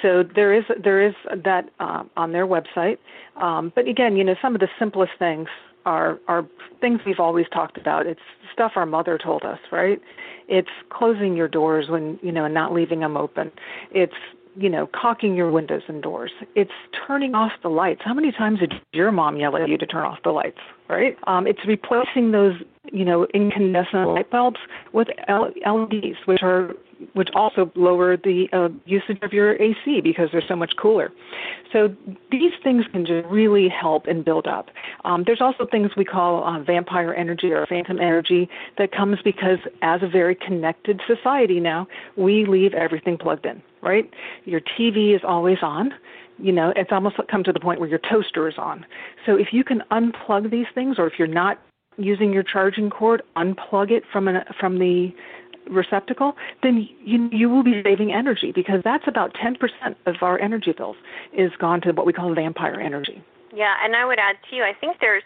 S6: So there is there is that uh, on their website. Um, but again, you know, some of the simplest things are are things we've always talked about. It's stuff our mother told us, right? It's closing your doors when you know and not leaving them open. It's you know caulking your windows and doors. It's turning off the lights. How many times did your mom yell at you to turn off the lights? Right? Um, it's replacing those you know incandescent light bulbs with LEDs, which are which also lower the uh, usage of your AC because they're so much cooler. So these things can just really help and build up. Um, there's also things we call uh, vampire energy or phantom energy that comes because as a very connected society now, we leave everything plugged in, right? Your TV is always on you know it's almost come to the point where your toaster is on so if you can unplug these things or if you're not using your charging cord unplug it from an from the receptacle, then you, you will be saving energy because that's about 10% of our energy bills is gone to what we call vampire energy.
S5: Yeah, and I would add too, I think there's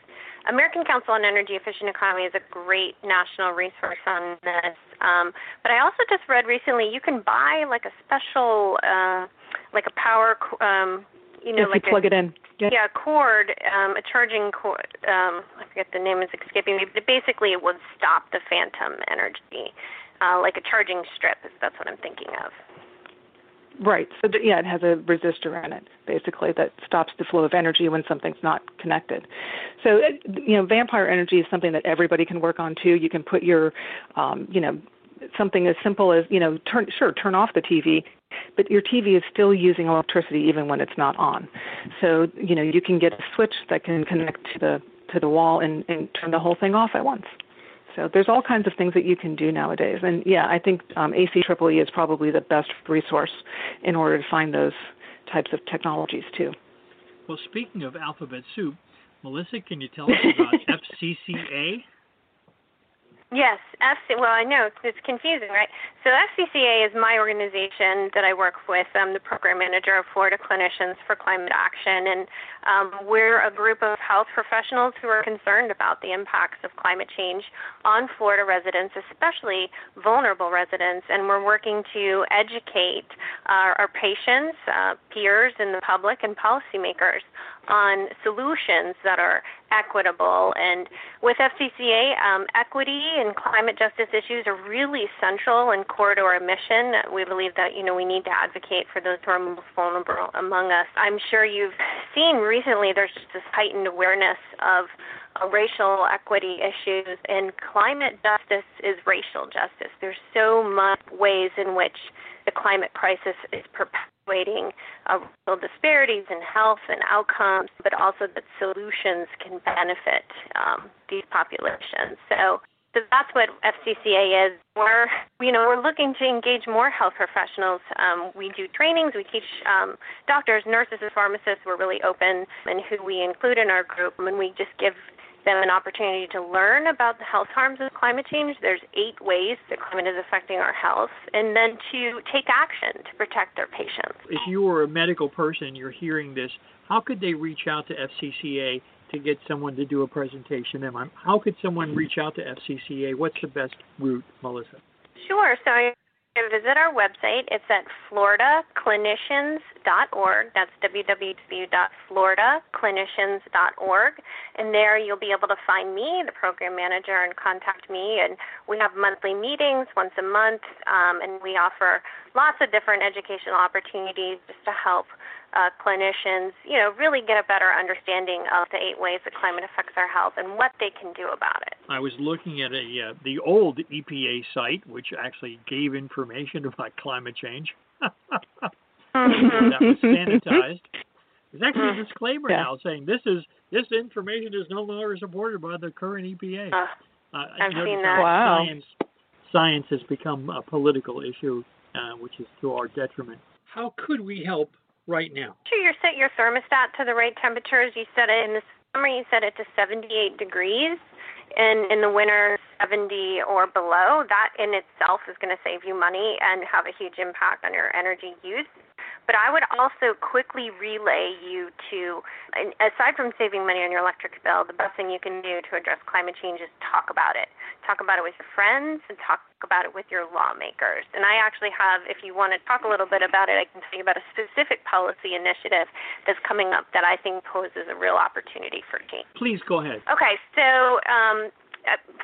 S5: American Council on Energy Efficient Economy is a great national resource on this. Um, but I also just read recently you can buy like a special, uh, like a power, um, you know,
S6: if
S5: like
S6: you plug
S5: a,
S6: it in.
S5: Yeah, cord, um, a charging cord. Um, I forget the name is escaping me, but basically it would stop the phantom energy uh, like a charging strip. That's what I'm thinking of.
S6: Right. So yeah, it has a resistor in it, basically, that stops the flow of energy when something's not connected. So you know, vampire energy is something that everybody can work on too. You can put your, um, you know, something as simple as you know, turn sure turn off the TV, but your TV is still using electricity even when it's not on. So you know, you can get a switch that can connect to the to the wall and, and turn the whole thing off at once. So there's all kinds of things that you can do nowadays. And yeah, I think um, ACEEE is probably the best resource in order to find those types of technologies too.
S4: Well, speaking of alphabet soup, Melissa, can you tell us about FCCA?
S5: Yes, FC. Well, I know it's confusing, right? So FCCA is my organization that I work with. I'm the program manager of Florida Clinicians for Climate Action, and um, we're a group of health professionals who are concerned about the impacts of climate change on Florida residents, especially vulnerable residents. And we're working to educate our, our patients, uh, peers, and the public and policymakers on solutions that are equitable. And with FCCA, um, equity and climate justice issues are really central and core to our mission. We believe that you know we need to advocate for those who are most vulnerable among us. I'm sure you've seen recently there's just this heightened awareness of uh, racial equity issues, and climate justice is racial justice. There's so much ways in which the climate crisis is perpetuating uh, racial disparities in health and outcomes, but also that solutions can benefit um, these populations. So so that's what FCCA is. We're, you know, we're looking to engage more health professionals. Um, we do trainings. We teach um, doctors, nurses, and pharmacists. We're really open in who we include in our group, and we just give them an opportunity to learn about the health harms of climate change. There's eight ways that climate is affecting our health, and then to take action to protect their patients.
S4: If you are a medical person, you're hearing this, how could they reach out to FCCA to get someone to do a presentation? How could someone reach out to FCCA? What's the best route, Melissa?
S5: Sure. So you can visit our website. It's at floridaclinicians.org. That's www.floridaclinicians.org. And there you'll be able to find me, the program manager, and contact me. And we have monthly meetings once a month, um, and we offer lots of different educational opportunities just to help uh, clinicians, you know, really get a better understanding of the eight ways that climate affects our health and what they can do about it.
S4: I was looking at a uh, the old EPA site, which actually gave information about climate change.
S5: mm-hmm.
S4: that was sanitized. There's actually a
S5: Mm-hmm.
S4: disclaimer
S6: Yeah.
S4: now saying this is this information is no longer supported by the current EPA.
S5: Uh,
S4: Uh,
S5: I've
S4: you know,
S5: seen
S4: the
S5: that.
S6: Wow.
S4: Science, science has become a political issue, uh, which is to our detriment. How could we help right now?
S5: sure you set your thermostat to the right temperatures. You set it in the summer, you set it to 78 degrees, and in the winter, 70 or below. That in itself is going to save you money and have a huge impact on your energy use. But I would also quickly relay you to, aside from saving money on your electric bill, the best thing you can do to address climate change is talk about it. Talk about it with your friends and talk about it with your lawmakers. And I actually have, if you want to talk a little bit about it, I can tell you about a specific policy initiative that's coming up that I think poses a real opportunity for change.
S4: Please go ahead.
S5: Okay, so um,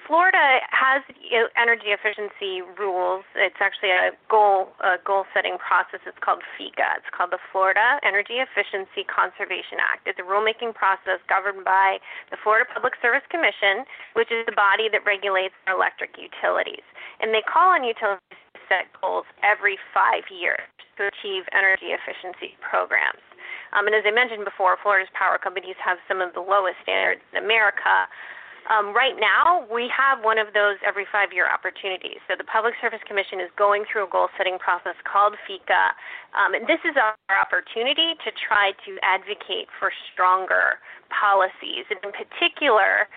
S5: Florida has energy efficiency rules. It's actually a goal a goal setting process. It's called FEECA. It's called the Florida Energy Efficiency Conservation Act. It's a rulemaking process governed by the Florida Public Service Commission, which is the body that regulates electric utilities. And they call on utilities to set goals every five years to achieve energy efficiency programs. Um, and as I mentioned before, Florida's power companies have some of the lowest standards in America. Um, right now, we have one of those every five year opportunities. So the Public Service Commission is going through a goal setting process called FEECA. Um, and this is our opportunity to try to advocate for stronger policies. And in particular,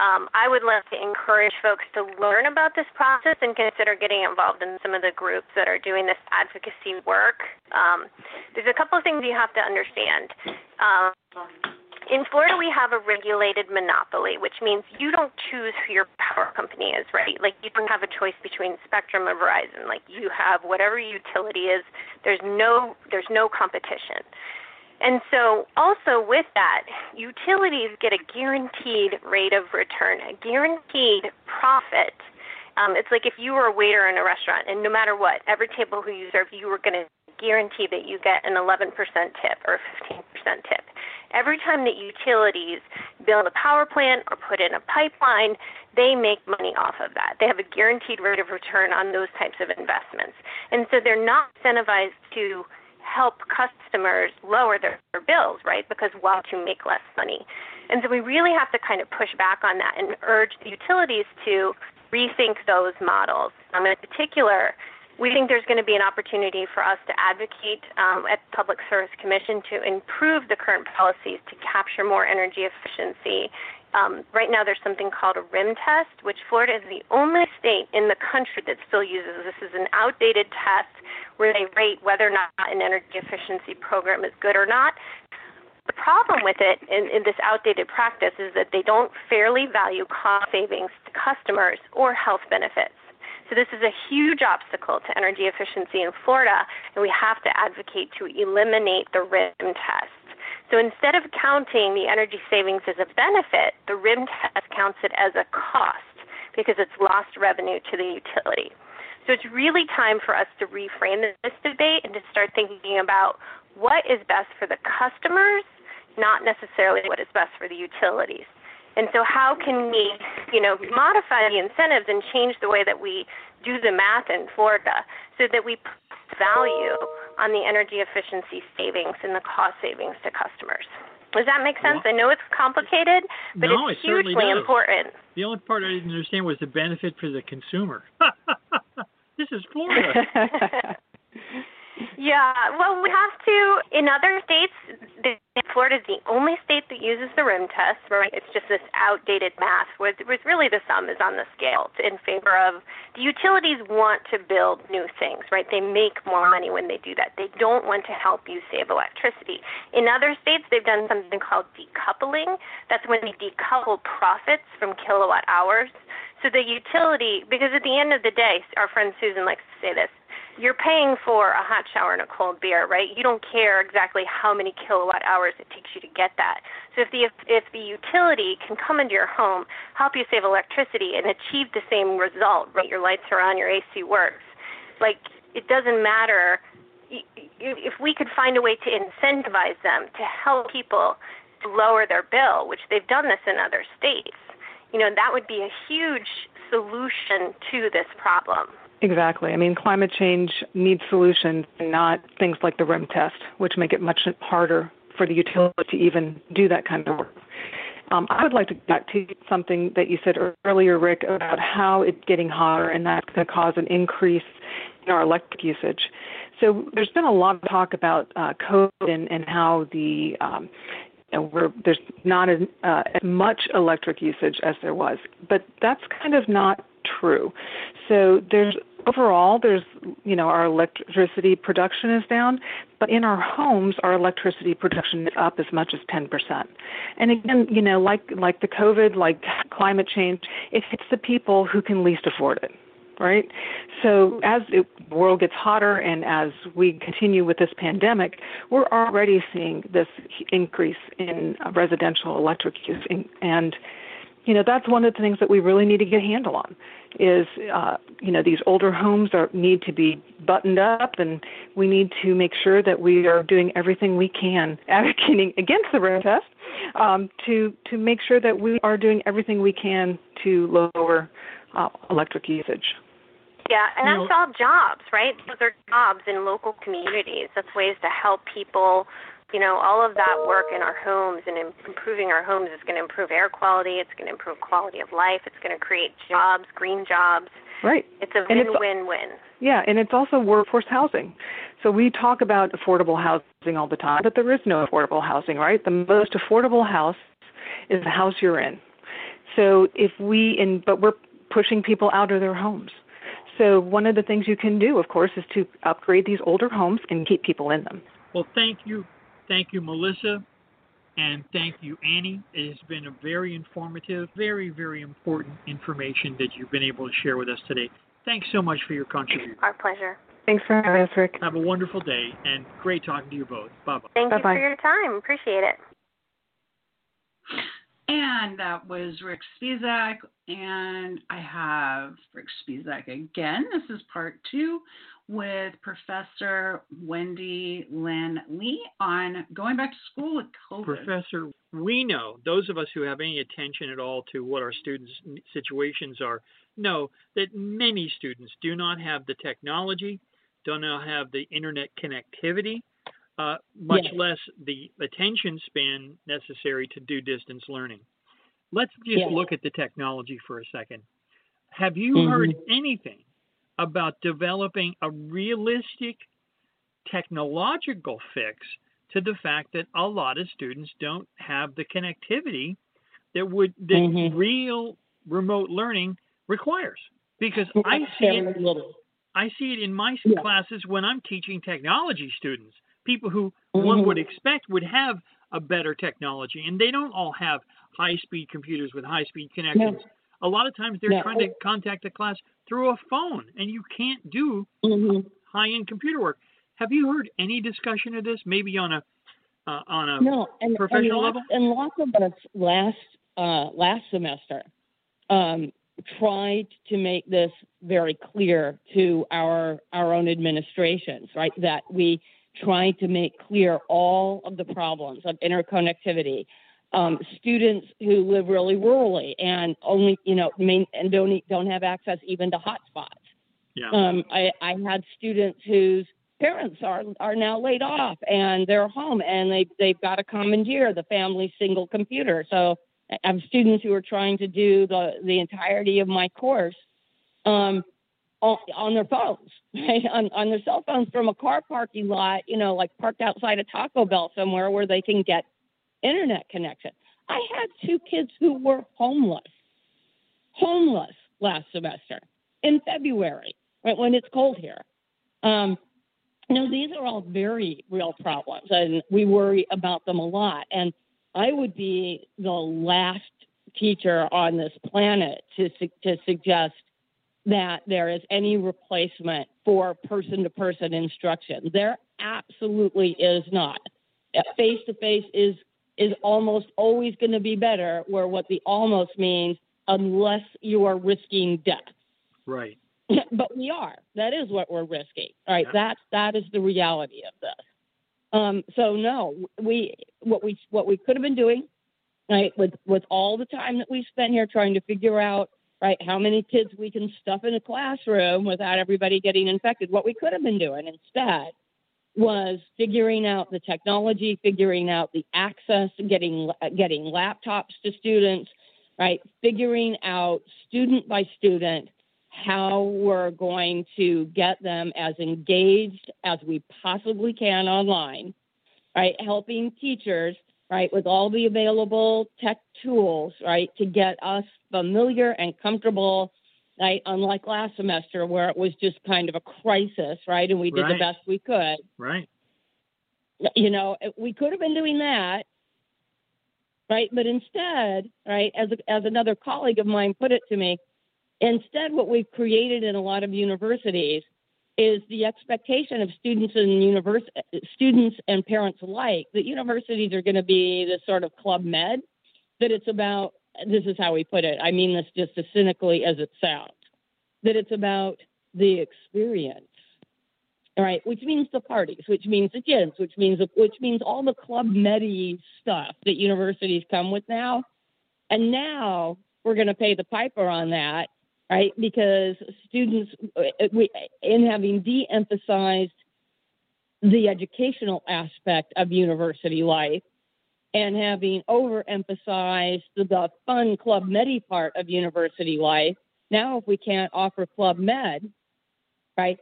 S5: um, I would love to encourage folks to learn about this process and consider getting involved in some of the groups that are doing this advocacy work. Um, there's a couple of things you have to understand. Um, in Florida, we have a regulated monopoly, which means you don't choose who your power company is, right? Like you don't have a choice between Spectrum or Verizon. Like you have whatever utility is. There's no there's no competition. And so, also with that, utilities get a guaranteed rate of return, a guaranteed profit. Um, it's like if you were a waiter in a restaurant, and no matter what, every table who you serve, you were going to guarantee that you get an 11% tip or a 15% tip. Every time that utilities build a power plant or put in a pipeline, they make money off of that. They have a guaranteed rate of return on those types of investments. And so they're not incentivized to help customers lower their, their bills, right? Because why to make less money? And so we really have to kind of push back on that and urge the utilities to rethink those models. Um, in particular, we think there's going to be an opportunity for us to advocate um, at the Public Service Commission to improve the current policies to capture more energy efficiency. Um, right now, there's something called a RIM test, which Florida is the only state in the country that still uses. This is an outdated test where they rate whether or not an energy efficiency program is good or not. The problem with it in, in this outdated practice is that they don't fairly value cost savings to customers or health benefits. So this is a huge obstacle to energy efficiency in Florida, and we have to advocate to eliminate the RIM test. So instead of counting the energy savings as a benefit, the RIM test counts it as a cost because it's lost revenue to the utility. So it's really time for us to reframe this debate and to start thinking about what is best for the customers, not necessarily what is best for the utilities. And so how can we, you know, modify the incentives and change the way that we do the math in Florida so that we put value on the energy efficiency savings and the cost savings to customers? Does that make sense? I know it's complicated, but
S4: No,
S5: it's hugely
S4: does.
S5: important.
S4: The only part I didn't understand was the benefit for the consumer. this is Florida.
S5: Yeah, well, we have to. In other states, the, Florida is the only state that uses the RIM test. Right? It's just this outdated math, where, where really the sum is on the scale in favor of the utilities want to build new things. Right? They make more money when they do that. They don't want to help you save electricity. In other states, they've done something called decoupling. That's when they decouple profits from kilowatt hours. So the utility, because at the end of the day, our friend Susan likes to say this you're paying for a hot shower and a cold beer, right? You don't care exactly how many kilowatt hours it takes you to get that. So if the if, the utility can come into your home, help you save electricity, and achieve the same result, right? Your lights are on, your AC works. Like it doesn't matter if we could find a way to incentivize them to help people to lower their bill, which they've done this in other states, you know, that would be a huge solution to this problem.
S6: Exactly. I mean, climate change needs solutions, not things like the RIM test, which make it much harder for the utility to even do that kind of work. Um, I would like to get back to something that you said earlier, Rick, about how it's getting hotter and that's going to cause an increase in our electric usage. So there's been a lot of talk about uh, COVID and, and how the um, there's not as, uh, as much electric usage as there was, but that's kind of not true. So there's overall there's you know our electricity production is down but in our homes our electricity production is up as much as 10% and again you know like like the covid like climate change it hits the people who can least afford it right? So as the world gets hotter and as we continue with this pandemic we're already seeing this increase in residential electric use and you know that's one of the things that we really need to get a handle on is uh, you know these older homes are need to be buttoned up and we need to make sure that we are doing everything we can advocating against the RIM test um, to to make sure that we are doing everything we can to lower uh, electric usage.
S5: Yeah, and that's all jobs, right? Those are jobs in local communities. That's ways to help people you know, all of that work in our homes and improving our homes is going to improve air quality. It's going to improve quality of life. It's going to create jobs, green jobs.
S6: Right.
S5: It's a win-win-win.
S6: Yeah, and it's also workforce housing. So we talk about affordable housing all the time, but there is no affordable housing, right? The most affordable house is the house you're in. So if we in but we're pushing people out of their homes. So one of the things you can do, of course, is to upgrade these older homes and keep people in them.
S4: Well, thank you Thank you, Melissa. And thank you, Annie. It has been a very informative, very, very important information that you've been able to share with us today. Thanks so much for your contribution.
S5: Our pleasure.
S6: Thanks for having us, Rick.
S4: Have a wonderful day and great talking to you both. Bye bye.
S5: Thank
S6: Bye-bye.
S5: you for your time. Appreciate it.
S1: And that was Rick Spisak. And I have Rick Spisak again. This is part two with Professor Wendy Lyn Lee on going back to school with COVID.
S4: Professor, we know, those of us who have any attention at all to what our students' situations are, know that many students do not have the technology, do not have the internet connectivity, uh, much yes. less the attention span necessary to do distance learning. Let's just yes. look at the technology for a second. Have you mm-hmm. heard anything about developing a realistic technological fix to the fact that a lot of students don't have the connectivity that would that mm-hmm. real remote learning requires. Because I see it I see it in my yeah. classes when I'm teaching technology students. People who mm-hmm. one would expect would have a better technology and they don't all have high speed computers with high speed connections a lot of times they're trying to contact a class through a phone, and you can't do mm-hmm. high-end computer work. Have you heard any discussion of this? Maybe on a uh, on a
S7: no, and,
S4: professional
S7: and
S4: lots,
S7: level. And lots of us last uh, last semester um, tried to make this very clear to our our own administrations, right? That we tried to make clear all of the problems of interconnectivity, um, students who live really rurally and only you know main, and don't don't have access even to hotspots.
S4: Yeah.
S7: Um, I, I had students whose parents are are now laid off and they're home and they they've got to commandeer the family's single computer. So I have students who are trying to do the the entirety of my course um, on, on their phones, right? on on their cell phones from a car parking lot, you know, like parked outside a Taco Bell somewhere where they can get internet connection. I had two kids who were homeless, homeless last semester in February, right when it's cold here. Um, these are all very real problems, and we worry about them a lot. And I would be the last teacher on this planet to to suggest that there is any replacement for person-to-person instruction. There absolutely is not. Face-to-face is is almost always going to be better, where what the almost means, unless you are risking death.
S4: Right.
S7: but we are. That is what we're risking. All right.
S4: Yeah.
S7: That that is the reality of this. Um, so no, we what we what we could have been doing, right, with with all the time that we spent here trying to figure out right how many kids we can stuff in a classroom without everybody getting infected. What we could have been doing instead was figuring out the technology, figuring out the access, getting getting laptops to students, right? Figuring out student by student how we're going to get them as engaged as we possibly can online, right? Helping teachers, right, with all the available tech tools, right, to get us familiar and comfortable, right? Unlike last semester where it was just kind of a crisis, right? And we did
S4: Right.
S7: the best we could.
S4: Right.
S7: You know, we could have been doing that, right? But instead, right, as as another colleague of mine put it to me, instead, what we've created in a lot of universities is the expectation of students and univers- students and parents alike that universities are going to be this sort of club med. That it's about this is how we put it. I mean this just as cynically as it sounds. That it's about the experience all right, which means the parties, which means the gyms, which means which means all the club medi stuff that universities come with now. And now we're going to pay the piper on that, right? Because students, uh, we, in having de-emphasized the educational aspect of university life and having overemphasized the fun club medi part of university life, now if we can't offer club med, right,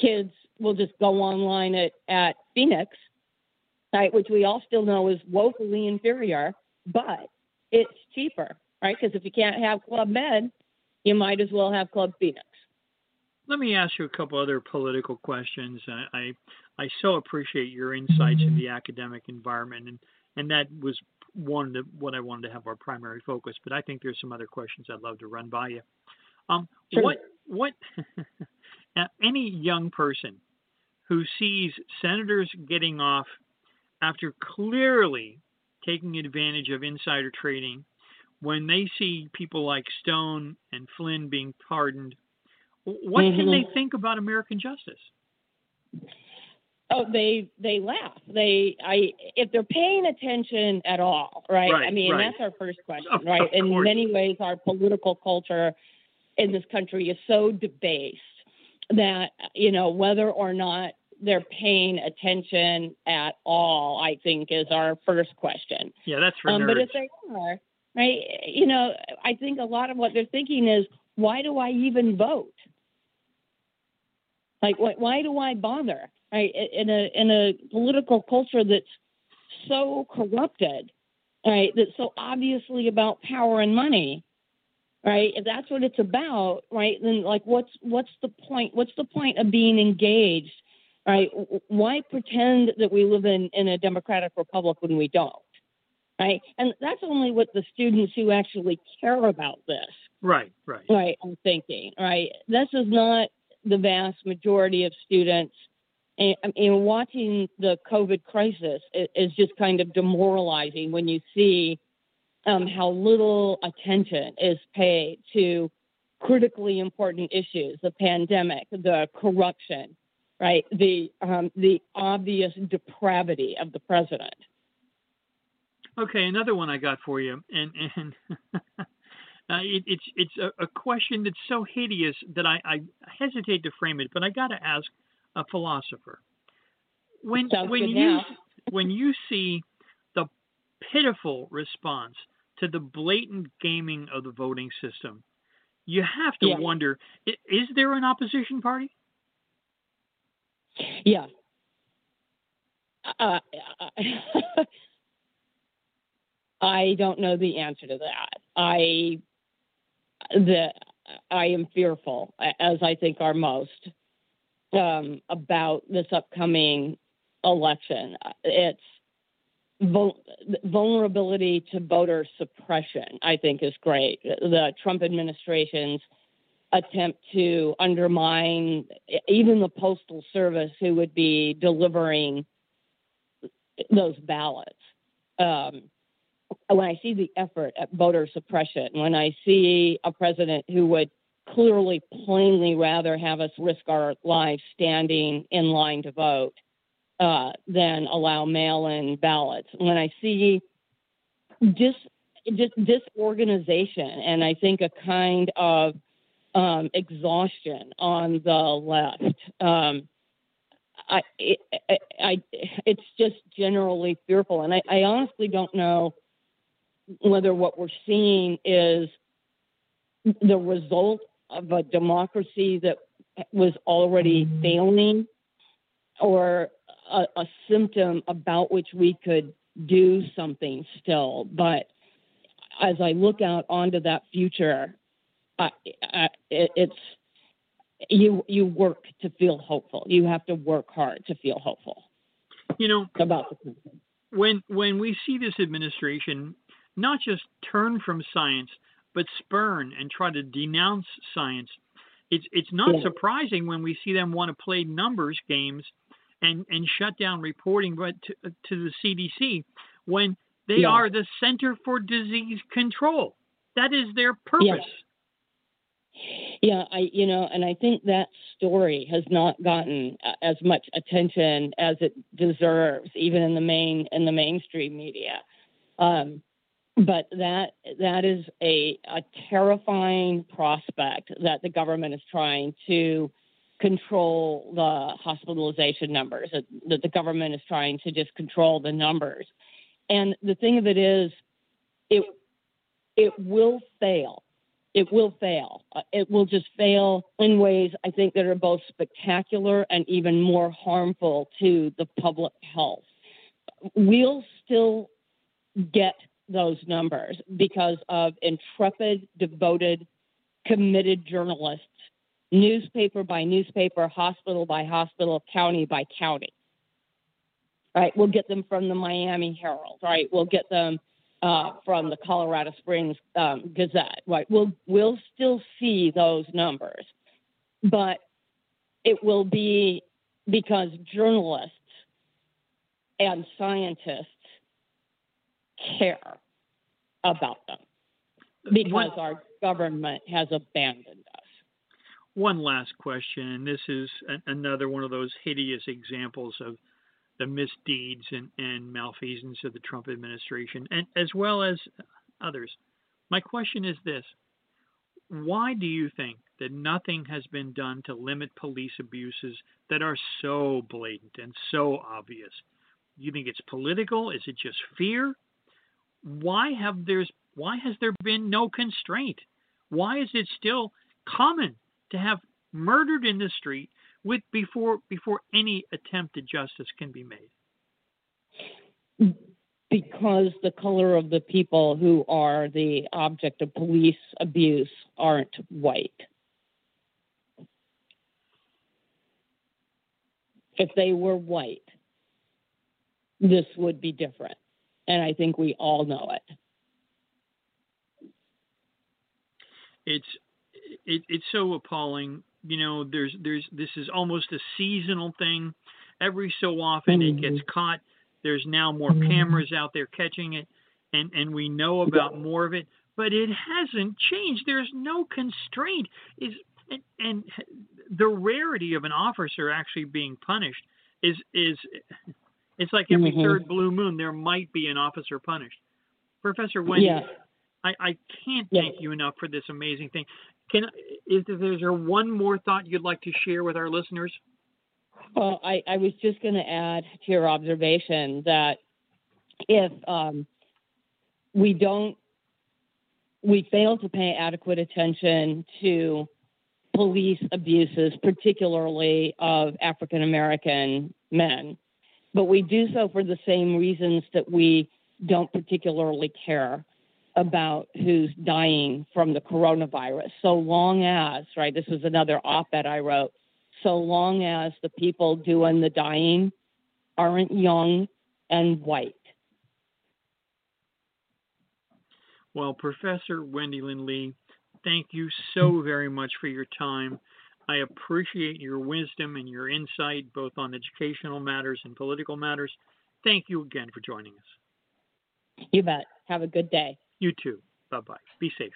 S7: kids will just go online at, at Phoenix, right, which we all still know is woefully inferior, but it's cheaper, right? Because if you can't have Club Med, you might as well have Club Phoenix.
S4: Let me ask you a couple other political questions. I I, I so appreciate your insights in the academic environment, and and that was one of what I wanted to have our primary focus. But I think there's some other questions I'd love to run by you. Um,
S7: Sure.
S4: what what any young person who sees senators getting off after clearly taking advantage of insider trading, when they see people like Stone and Flynn being pardoned, what can they
S7: Mhm.
S4: think about American justice?
S7: Oh, they they laugh. They I if they're paying attention at all, right?
S4: Right,
S7: I mean,
S4: right.
S7: that's our first question,
S4: Of-
S7: right?
S4: of
S7: In
S4: course.
S7: many ways, our political culture in this country is so debased that you know whether or not they're paying attention at all, I think, is our first question.
S4: Yeah, that's for
S7: Um, but if they are, right, you know, I think a lot of what they're thinking is, why do I even vote? Like, why, why do I bother? Right, in a in a political culture that's so corrupted, right, that's so obviously about power and money, right? If that's what it's about, right, then like, what's what's the point? What's the point of being engaged? Right? Why pretend that we live in, in a democratic republic when we don't? right? And that's only what the students who actually care about this,
S4: right, right.
S7: right, are thinking, right? This is not the vast majority of students. And, mean, watching the COVID crisis is just kind of demoralizing when you see um, how little attention is paid to critically important issues: the pandemic, the corruption, right? The um, the obvious depravity of the president.
S4: Okay, another one I got for you, and and uh, it, it's it's a, a question that's so hideous that I, I hesitate to frame it, but I got to ask a philosopher. When
S7: Sounds
S4: when you
S7: now.
S4: when you see the pitiful response to the blatant gaming of the voting system, you have to
S7: Yeah.
S4: wonder: is there an opposition party?
S7: Yeah. Uh, I don't know the answer to that. I the I am fearful, as I think are most, um, about this upcoming election. It's vul- vulnerability to voter suppression. I think is great. The Trump administration's attempt to undermine even the postal service who would be delivering those ballots. Um, when I see the effort at voter suppression, when I see a president who would clearly, plainly rather have us risk our lives standing in line to vote uh, than allow mail-in ballots. When I see just just disorganization and I think a kind of um, exhaustion on the left. Um, I, it, I, it's just generally fearful, and I, I honestly don't know whether what we're seeing is the result of a democracy that was already mm-hmm. failing or a, a symptom about which we could do something still. But as I look out onto that future, I, I, it, it's you you work to feel hopeful. You have to work hard to feel hopeful.
S4: You know
S7: about the future.
S4: when when we see this administration not just turn from science but spurn and try to denounce science, it's it's not yeah. surprising when we see them want to play numbers games and and shut down reporting but to, to the CDC when they yeah. are the Center for Disease Control. That is their purpose.
S7: Yeah. Yeah, I you know, and I think that story has not gotten as much attention as it deserves, even in the main in the mainstream media. Um, but that that is a, a terrifying prospect that the government is trying to control the hospitalization numbers. That, that the government is trying to just control the numbers. And the thing of it is, it it will fail it will fail. Uh, it will just fail in ways I think that are both spectacular and even more harmful to the public health. We'll still get those numbers because of intrepid, devoted, committed journalists, newspaper by newspaper, hospital by hospital, county by county. Right? We'll get them from the Miami Herald, right? We'll get them uh, from the Colorado Springs um, Gazette. Right, we'll we'll still see those numbers, but it will be because journalists and scientists care about them because our government has abandoned us.
S4: One last question, and this is another one of those hideous examples of the misdeeds and, and malfeasance of the Trump administration, and as well as others. My question is this why do you think that nothing has been done to limit police abuses that are so blatant and so obvious? Do you think it's political? Is it just fear? Why have there's why has there been no constraint? Why is it still common to have murdered in the street with before before any attempt at justice can be made?
S7: Because the color of the people who are the object of police abuse aren't white. If they were white, this would be different. And I think we all know it.
S4: It's it, it's so appalling you know there's there's this is almost a seasonal thing every so often mm-hmm. it gets mm-hmm. caught there's now more mm-hmm. cameras out there catching it and and we know about more of it but it hasn't changed there's no constraint is and, and the rarity of an officer actually being punished is is it's like every mm-hmm. third blue moon there might be an officer punished professor wendy
S7: yeah.
S4: I, I can't thank you enough for this amazing thing. Can is there, is there one more thought you'd like to share with our listeners?
S7: Well, I, I was just going to add to your observation that if um, we don't, we fail to pay adequate attention to police abuses, particularly of African American men, but we do so for the same reasons that we don't particularly care about who's dying from the coronavirus, so long as, right, this is another op ed I wrote, so long as the people doing the dying aren't young and white.
S4: Well, Professor Wendy Lyn Lee, thank you so very much for your time. I appreciate your wisdom and your insight both on educational matters and political matters. Thank you again for joining us.
S7: You bet. Have a good day.
S4: You too. Bye bye. Be safe.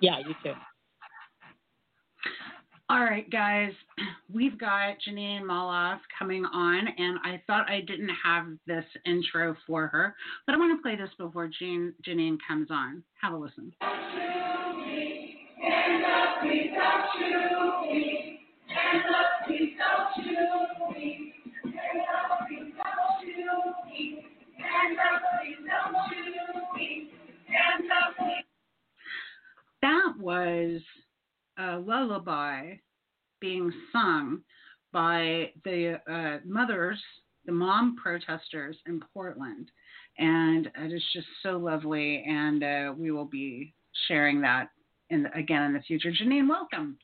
S7: Yeah, you too.
S1: All right, guys, we've got Jeanine Molloff coming on, and I thought I didn't have this intro for her, but I want to play this before Jean, Jeanine comes on. Have a listen. That was a lullaby being sung by the uh, mothers, the mom protesters in Portland. And it is just so lovely. And uh, we will be sharing that in again in the future. Jeanine, welcome.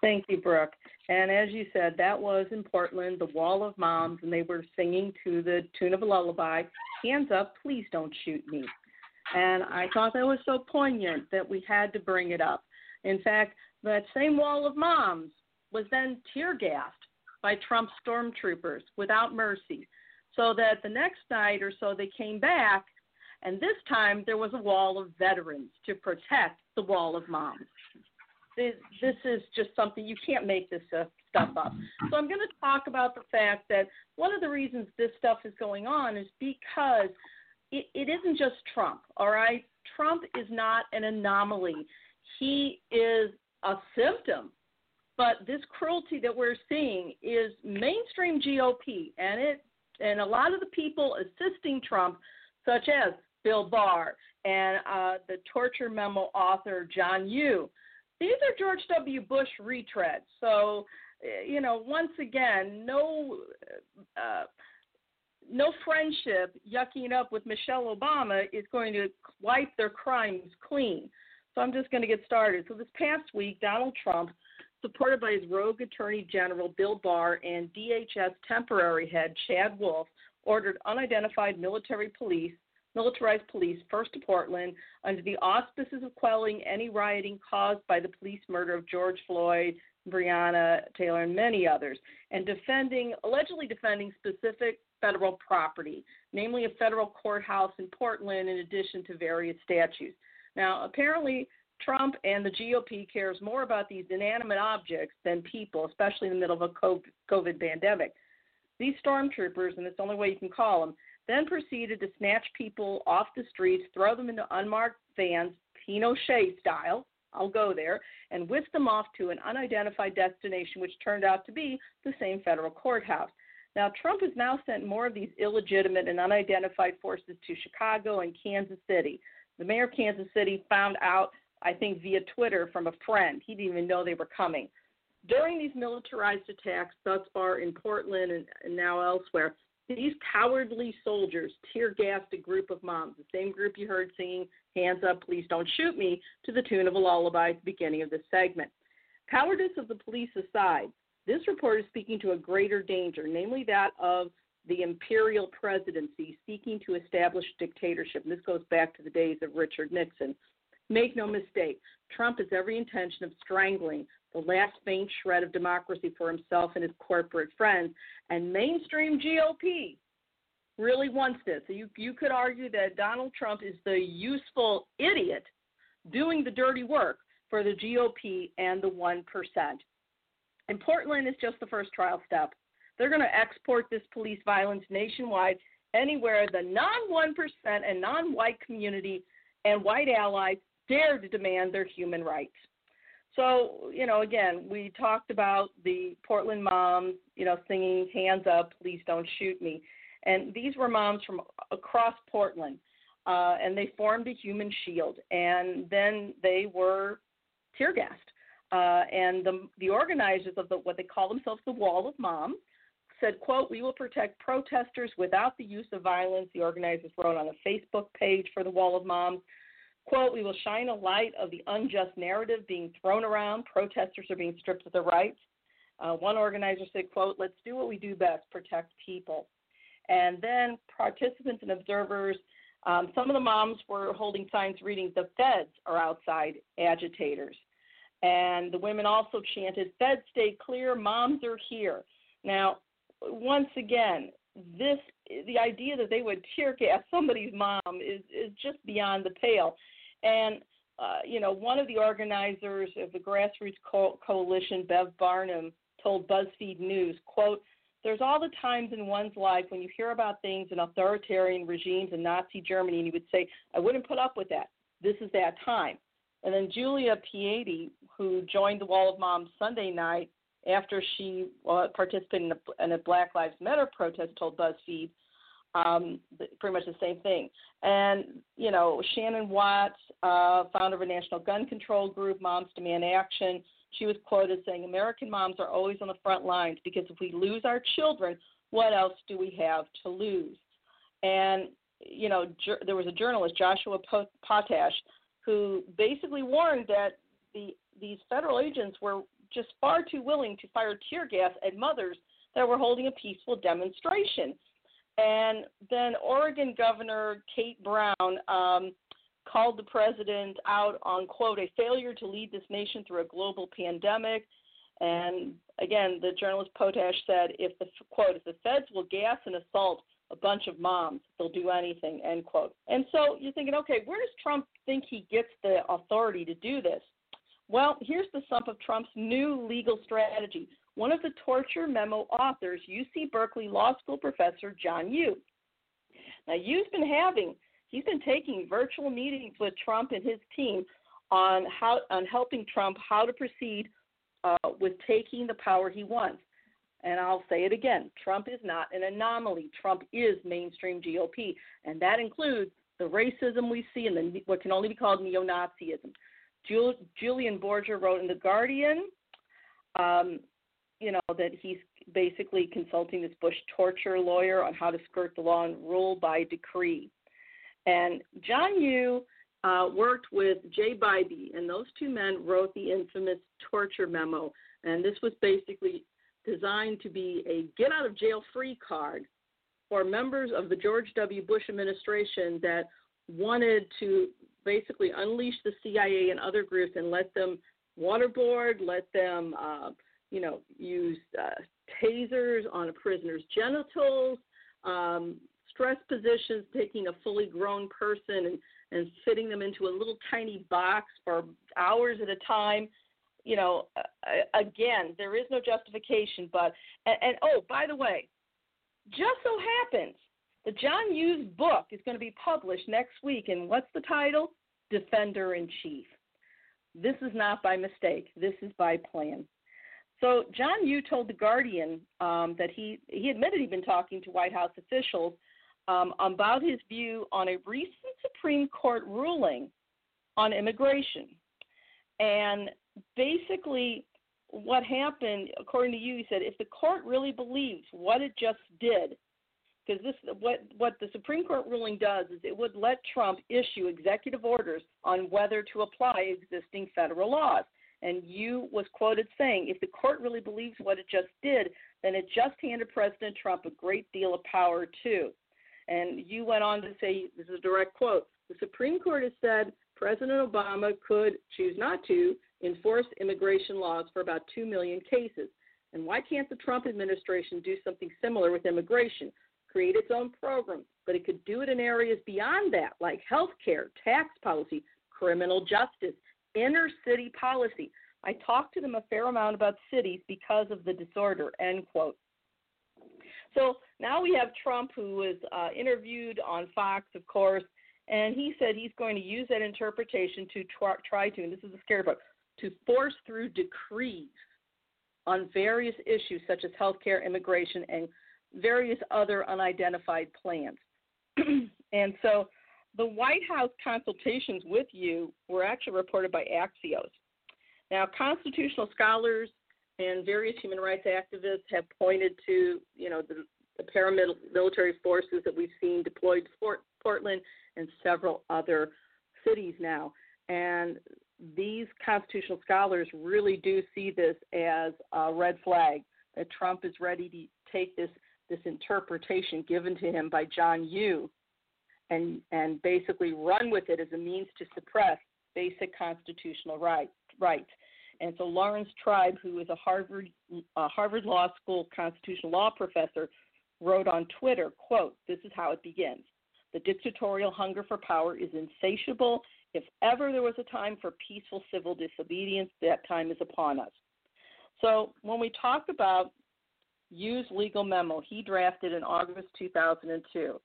S8: Thank you, Brook. And as you said, that was in Portland, the Wall of Moms, and they were singing to the tune of a lullaby, Hands Up, Please Don't Shoot Me. And I thought that was so poignant that we had to bring it up. In fact, that same wall of moms was then tear gassed by Trump stormtroopers without mercy. So that the next night or so they came back, and this time there was a wall of veterans to protect the wall of moms. This, is just something you can't make this stuff up. So I'm going to talk about the fact that one of the reasons this stuff is going on is because it, it isn't just Trump, all right? Trump is not an anomaly. He is a symptom. But this cruelty that we're seeing is mainstream GOP, and it and a lot of the people assisting Trump, such as Bill Barr and uh, the torture memo author John Yoo. These are George W. Bush retreads. So, eh, you know, once again, no uh, no friendship yucking up with Michelle Obama is going to wipe their crimes clean. So I'm just going to get started. So this past week, Donald Trump, supported by his rogue Attorney General Bill Barr and DHS temporary head Chad Wolf, ordered unidentified military police, militarized police first to Portland under the auspices of quelling any rioting caused by the police murder of George Floyd, Breonna Taylor, and many others, and defending, allegedly defending specific federal property, namely a federal courthouse in Portland, in addition to various statues. Now, apparently, Trump and the GOP cares more about these inanimate objects than people, especially in the middle of a COVID pandemic. These stormtroopers, and it's the only way you can call them, then proceeded to snatch people off the streets, throw them into unmarked vans, Pinochet style, I'll go there, and whisk them off to an unidentified destination, which turned out to be the same federal courthouse. Now, Trump has now sent more of these illegitimate and unidentified forces to Chicago and Kansas City. The mayor of Kansas City found out, I think, via Twitter from a friend. He didn't even know they were coming. During these militarized attacks, thus far in Portland and, and now elsewhere, these cowardly soldiers tear gassed a group of moms, the same group you heard singing Hands Up, Please Don't Shoot Me to the tune of a lullaby at the beginning of this segment. Cowardice of the police aside, this report is speaking to a greater danger, namely that of the imperial presidency seeking to establish dictatorship. And this goes back to the days of Richard Nixon. Make no mistake, Trump has every intention of strangling the last faint shred of democracy for himself and his corporate friends. And mainstream GOP really wants this. So you, you could argue that Donald Trump is the useful idiot doing the dirty work for the GOP and the 1%. And Portland is just the first trial step. They're going to export this police violence nationwide, anywhere the non 1% and non white community and white allies dare to demand their human rights. So, you know, again, we talked about the Portland moms, you know, singing Hands Up, Please Don't Shoot Me. And these were moms from across Portland. Uh, and they formed a human shield. And then they were tear gassed. Uh, and the, the organizers of the, what they call themselves the Wall of Moms said, quote, we will protect protesters without the use of violence. The organizers wrote on a Facebook page for the Wall of Moms, quote, we will shine a light of the unjust narrative being thrown around. Protesters are being stripped of their rights. Uh, one organizer said, quote, let's do what we do best, protect people. And then participants and observers, um, some of the moms were holding signs reading, the feds are outside agitators. And the women also chanted, Fed stay clear, moms are here. Now, once again, this the idea that they would tear gas somebody's mom is, is just beyond the pale. And uh, you know, one of the organizers of the grassroots co- coalition, Bev Barnum, told BuzzFeed News, quote, there's all the times in one's life when you hear about things in authoritarian regimes in Nazi Germany and you would say, I wouldn't put up with that. This is that time. And then Julia Piatti, who joined the Wall of Moms Sunday night after she uh, participated in a, in a Black Lives Matter protest, told BuzzFeed um, pretty much the same thing. And, you know, Shannon Watts, uh, founder of a national gun control group, Moms Demand Action, she was quoted saying, American moms are always on the front lines because if we lose our children, what else do we have to lose? And, you know, jur- there was a journalist, Joshua Potash, who basically warned that the these federal agents were just far too willing to fire tear gas at mothers that were holding a peaceful demonstration. And then Oregon Governor Kate Brown um, called the president out on, quote, a failure to lead this nation through a global pandemic. And again, the journalist Potash said, if the, quote, if the feds will gas and assault a bunch of moms, they'll do anything, end quote. And so you're thinking, okay, where does Trump think he gets the authority to do this? Well, here's the sump of Trump's new legal strategy. One of the torture memo authors, UC Berkeley Law School professor John Yoo. Now, Yoo's been having he's been taking virtual meetings with Trump and his team on how on helping Trump how to proceed uh, with taking the power he wants. And I'll say it again: Trump is not an anomaly. Trump is mainstream GOP, and that includes the racism we see and the what can only be called neo-Nazism. Jul, Julian Borger wrote in the Guardian, um, you know, that he's basically consulting this Bush torture lawyer on how to skirt the law and rule by decree. And John Yoo uh, worked with Jay Bybee, and those two men wrote the infamous torture memo. And this was basically designed to be a get out of jail free card for members of the George W. Bush administration that wanted to basically unleash the CIA and other groups and let them waterboard, let them, uh, you know, use uh, tasers on a prisoner's genitals, um, stress positions, taking a fully grown person and, and fitting them into a little tiny box for hours at a time. You know, again, there is no justification, but, and, and oh, by the way, just so happens the John Yoo's book is going to be published next week, and what's the title? Defender in Chief. This is not by mistake. This is by plan. So John Yoo told the Guardian um, that he he admitted he'd been talking to White House officials um, about his view on a recent Supreme Court ruling on immigration. And basically, what happened, according to Yoo, he said, if the court really believes what it just did, because this what what the Supreme Court ruling does is it would let Trump issue executive orders on whether to apply existing federal laws. And Yoo was quoted saying, if the court really believes what it just did, then it just handed President Trump a great deal of power too. And Yoo went on to say, this is a direct quote The Supreme Court has said President Obama could choose not to enforce immigration laws for about 2 million cases. And why can't the Trump administration do something similar with immigration? Create its own program, but it could do it in areas beyond that, like health care, tax policy, criminal justice, inner city policy. I talked to them a fair amount about cities because of the disorder, end quote. So now we have Trump, who was uh, interviewed on Fox, of course, and he said he's going to use that interpretation to try, try to, and this is a scary part, to force through decrees on various issues such as healthcare, immigration, and various other unidentified plans. and so the White House consultations with Yoo were actually reported by Axios. Now, constitutional scholars and various human rights activists have pointed to, you know, the, the paramilitary forces that we've seen deployed to Fort, Portland and several other cities now. And these constitutional scholars really do see this as a red flag that Trump is ready to take this this interpretation given to him by John Yoo and and basically run with it as a means to suppress basic constitutional rights rights. And so Laurence Tribe, who is a Harvard Harvard Law School constitutional law professor, wrote on Twitter, quote, this is how it begins. The dictatorial hunger for power is insatiable If ever there was a time for peaceful civil disobedience, that time is upon us. So when we talk about Yoo's legal memo, he drafted in August 2002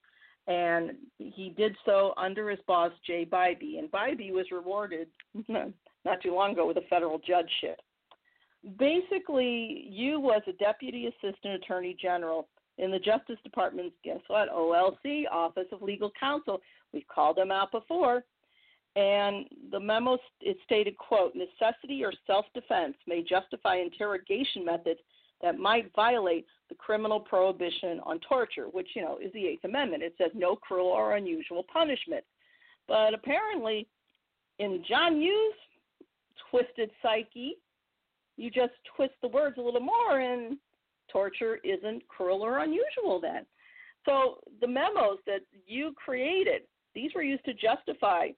S8: and he did so under his boss Jay Bybee, and Bybee was rewarded not too long ago with a federal judgeship. Basically, Yoo was a deputy assistant attorney general in the Justice Department's guess what OLC Office of Legal Counsel. We've called them out before, and the memo it stated quote necessity or self-defense may justify interrogation methods that might violate the criminal prohibition on torture, which, you know, is the Eighth Amendment. It says no cruel or unusual punishment. But apparently, in John Yoo's twisted psyche, you just twist the words a little more, and torture isn't cruel or unusual then. So the memos that Yoo created, these were used to justify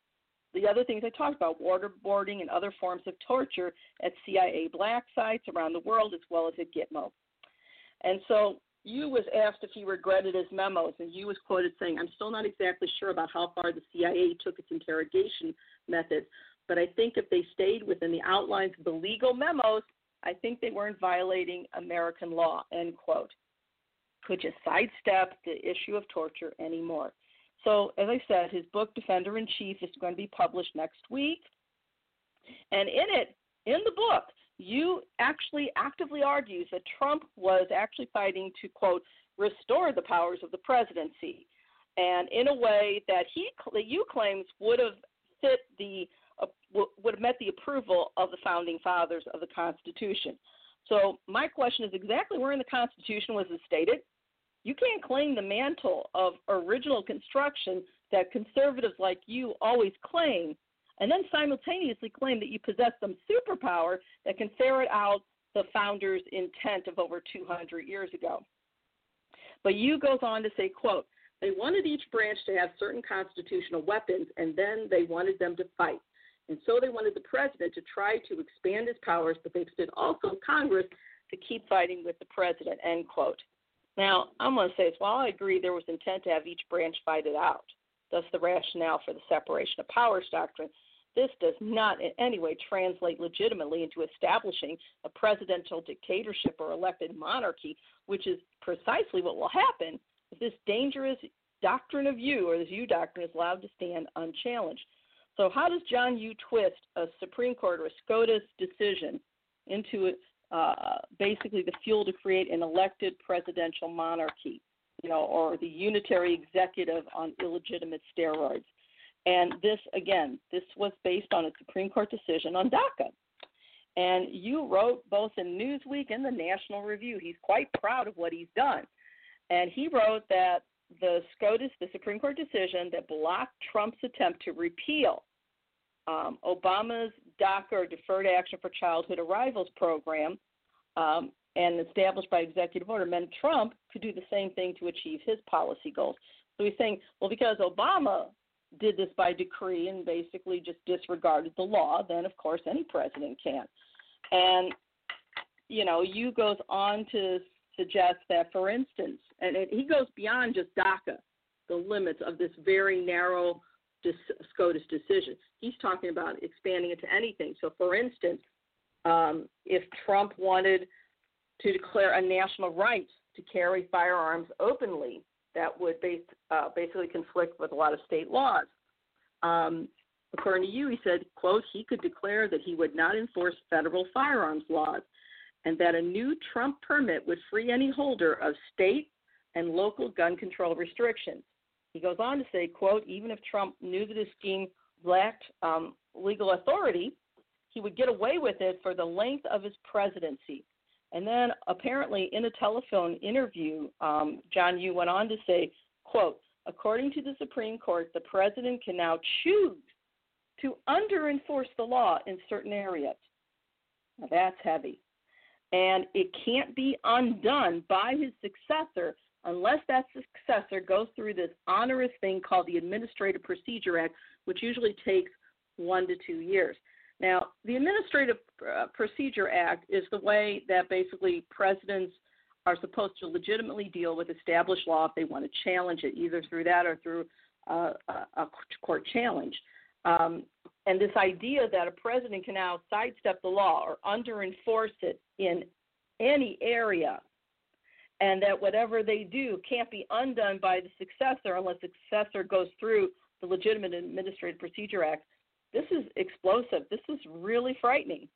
S8: the other things I talked about, waterboarding and other forms of torture at CIA black sites around the world, as well as at Gitmo. And so Yoo was asked if he regretted his memos, and Yoo was quoted saying, I'm still not exactly sure about how far the CIA took its interrogation methods, but I think if they stayed within the outlines of the legal memos, I think they weren't violating American law, end quote. Could you sidestep the issue of torture anymore? So, as I said, his book, Defender in Chief, is going to be published next week. And in it, in the book, Yoo actually actively argues that Trump was actually fighting to, quote, restore the powers of the presidency, and in a way that he that Yoo claims would have fit the uh, would have met the approval of the founding fathers of the Constitution. So my question is exactly where in the Constitution was it stated? You can't claim the mantle of original construction that conservatives like you always claim, and then simultaneously claim that you possess some superpower that can ferret out the founders' intent of over 200 years ago. But Yoo goes on to say, quote, they wanted each branch to have certain constitutional weapons, and then they wanted them to fight. And so they wanted the president to try to expand his powers, but they expected also Congress to keep fighting with the president, end quote. Now, I'm going to say this. While I agree there was intent to have each branch fight it out, thus the rationale for the separation of powers doctrine, this does not in any way translate legitimately into establishing a presidential dictatorship or elected monarchy, which is precisely what will happen if this dangerous doctrine of Yoo or this Yoo doctrine is allowed to stand unchallenged. So, how does John Yoo twist a Supreme Court or a SCOTUS decision into uh, basically the fuel to create an elected presidential monarchy, you know, or the unitary executive on illegitimate steroids. And this, again, this was based on a Supreme Court decision on DACA. And Yoo wrote both in Newsweek and the National Review. He's quite proud of what he's done. And he wrote that the SCOTUS, the Supreme Court decision that blocked Trump's attempt to repeal um, Obama's DACA or Deferred Action for Childhood Arrivals program um, and established by executive order meant Trump could do the same thing to achieve his policy goals. So he's saying, well, because Obama did this by decree and basically just disregarded the law, then of course any president can. And you know, Yoo goes on to suggest that, for instance, and it, he goes beyond just DACA, the limits of this very narrow SCOTUS decision. He's talking about expanding it to anything. So, for instance, um, if Trump wanted to declare a national right to carry firearms openly, that would base, uh, basically conflict with a lot of state laws. Um, according to Yoo, he said, quote, he could declare that he would not enforce federal firearms laws and that a new Trump permit would free any holder of state and local gun control restrictions. He goes on to say, quote, even if Trump knew that his scheme lacked um, legal authority, he would get away with it for the length of his presidency. And then apparently in a telephone interview, um, John Yoo went on to say, quote, according to the Supreme Court, the president can now choose to under enforce the law in certain areas. Now that's heavy. And it can't be undone by his successor unless that successor goes through this onerous thing called the Administrative Procedure Act, which usually takes one to two years. Now, the Administrative uh, Procedure Act is the way that basically presidents are supposed to legitimately deal with established law if they want to challenge it, either through that or through uh, a court challenge. Um, and this idea that a president can now sidestep the law or under enforce it in any area, and that whatever they do can't be undone by the successor unless the successor goes through the Legitimate Administrative Procedure Act. This is explosive. This is really frightening.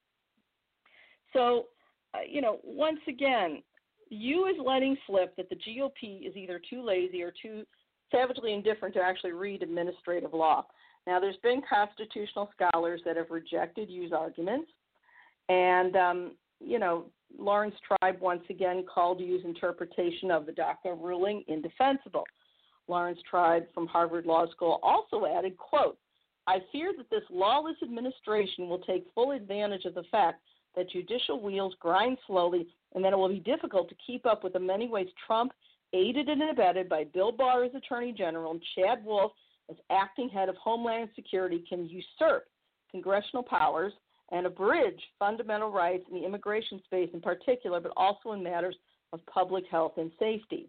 S8: So, uh, you know, once again, Yoo is letting slip that the GOP is either too lazy or too savagely indifferent to actually read administrative law. Now, there's been constitutional scholars that have rejected Yoo's arguments, and um, you know, Laurence Tribe once again called Yoo's interpretation of the DACA ruling indefensible. Laurence Tribe from Harvard Law School also added, quote, I fear that this lawless administration will take full advantage of the fact that judicial wheels grind slowly and that it will be difficult to keep up with the many ways Trump, aided and abetted by Bill Barr as Attorney General and Chad Wolf as acting head of Homeland Security, can usurp congressional powers and abridge fundamental rights in the immigration space in particular, but also in matters of public health and safety.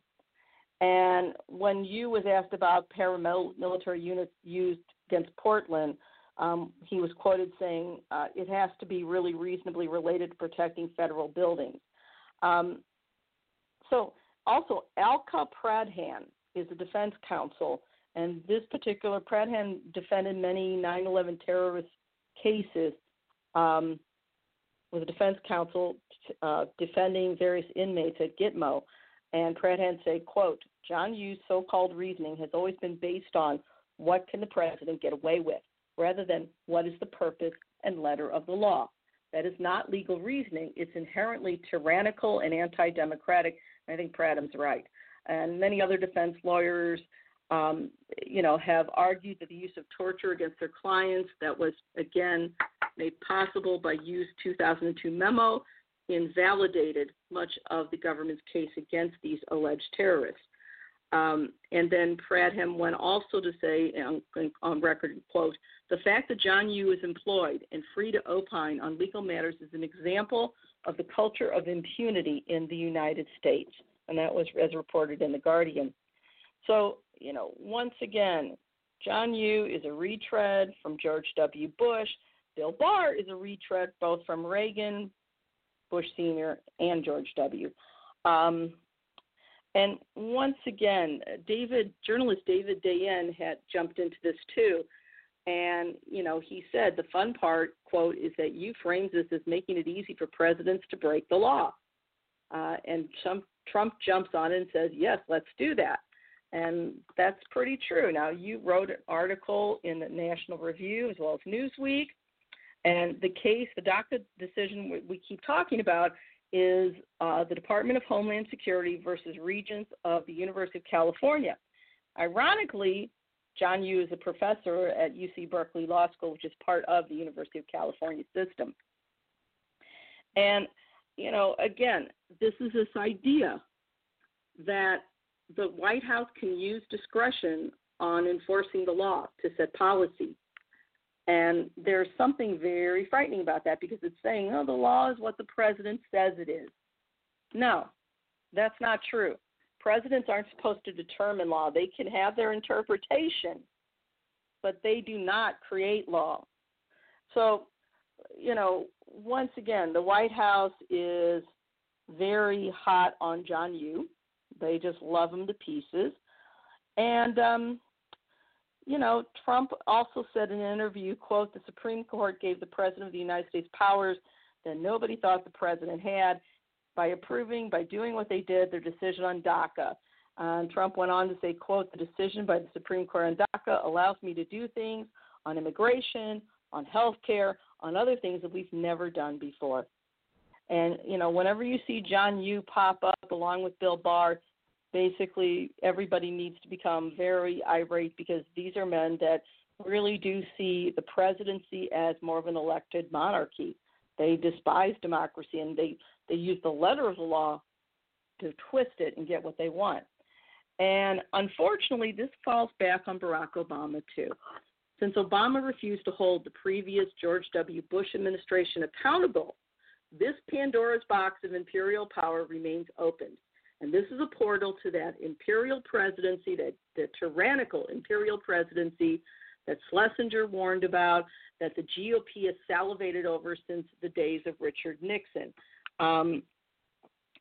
S8: And when Yoo was asked about paramilitary units used against Portland, um, he was quoted saying uh, it has to be really reasonably related to protecting federal buildings. Um, so, also, Alka Pradhan is a defense counsel, and this particular Pradhan defended many 9 11 terrorist cases um, with a defense counsel uh, defending various inmates at Gitmo. And Pradhan said, quote, John Yoo's so-called reasoning has always been based on what can the president get away with, rather than what is the purpose and letter of the law. That is not legal reasoning. It's inherently tyrannical and anti-democratic. I think Pradhan's right. And many other defense lawyers, um, you know, have argued that the use of torture against their clients that was again made possible by Yoo's 2002 memo invalidated much of the government's case against these alleged terrorists. Um, and then Pradhan went also to say, on, on record, quote, the fact that John Yoo is employed and free to opine on legal matters is an example of the culture of impunity in the United States. And that was as reported in The Guardian. So, you know, once again, John Yoo is a retread from George W. Bush. Bill Barr is a retread both from Reagan, Bush Sr., and George W. Um, and once again, David, journalist David Dayen had jumped into this too. And, you know, he said the fun part, quote, is that Yoo frames this as making it easy for presidents to break the law. Uh, and Trump, Trump jumps on and says, yes, let's do that. And that's pretty true. Now, Yoo wrote an article in the National Review as well as Newsweek. And the case, the DACA decision we keep talking about is uh, the Department of Homeland Security versus Regents of the University of California. Ironically, John Yoo is a professor at UC Berkeley Law School, which is part of the University of California system. And, you know, again, this is this idea that the White House can use discretion on enforcing the law to set policy. And there's something very frightening about that because it's saying, oh, the law is what the president says it is. No, that's not true. Presidents aren't supposed to determine law. They can have their interpretation, but they do not create law. So, you know, once again, the White House is very hot on John Yoo. They just love him to pieces. And um, you know, Trump also said in an interview, quote, the Supreme Court gave the President of the United States powers that nobody thought the President had by approving, by doing what they did, their decision on DACA. And Trump went on to say, quote, the decision by the Supreme Court on DACA allows me to do things on immigration, on health care, on other things that we've never done before. And, you know, whenever you see John Yoo pop up along with Bill Barr, basically everybody needs to become very irate because these are men that really do see the presidency as more of an elected monarchy. They despise democracy and they, they use the letter of the law to twist it and get what they want. And unfortunately, this falls back on Barack Obama too. Since Obama refused to hold the previous George W. Bush administration accountable, this Pandora's box of imperial power remains open. And this is a portal to that imperial presidency, that the tyrannical imperial presidency that Schlesinger warned about, that the GOP has salivated over since the days of Richard Nixon. Um,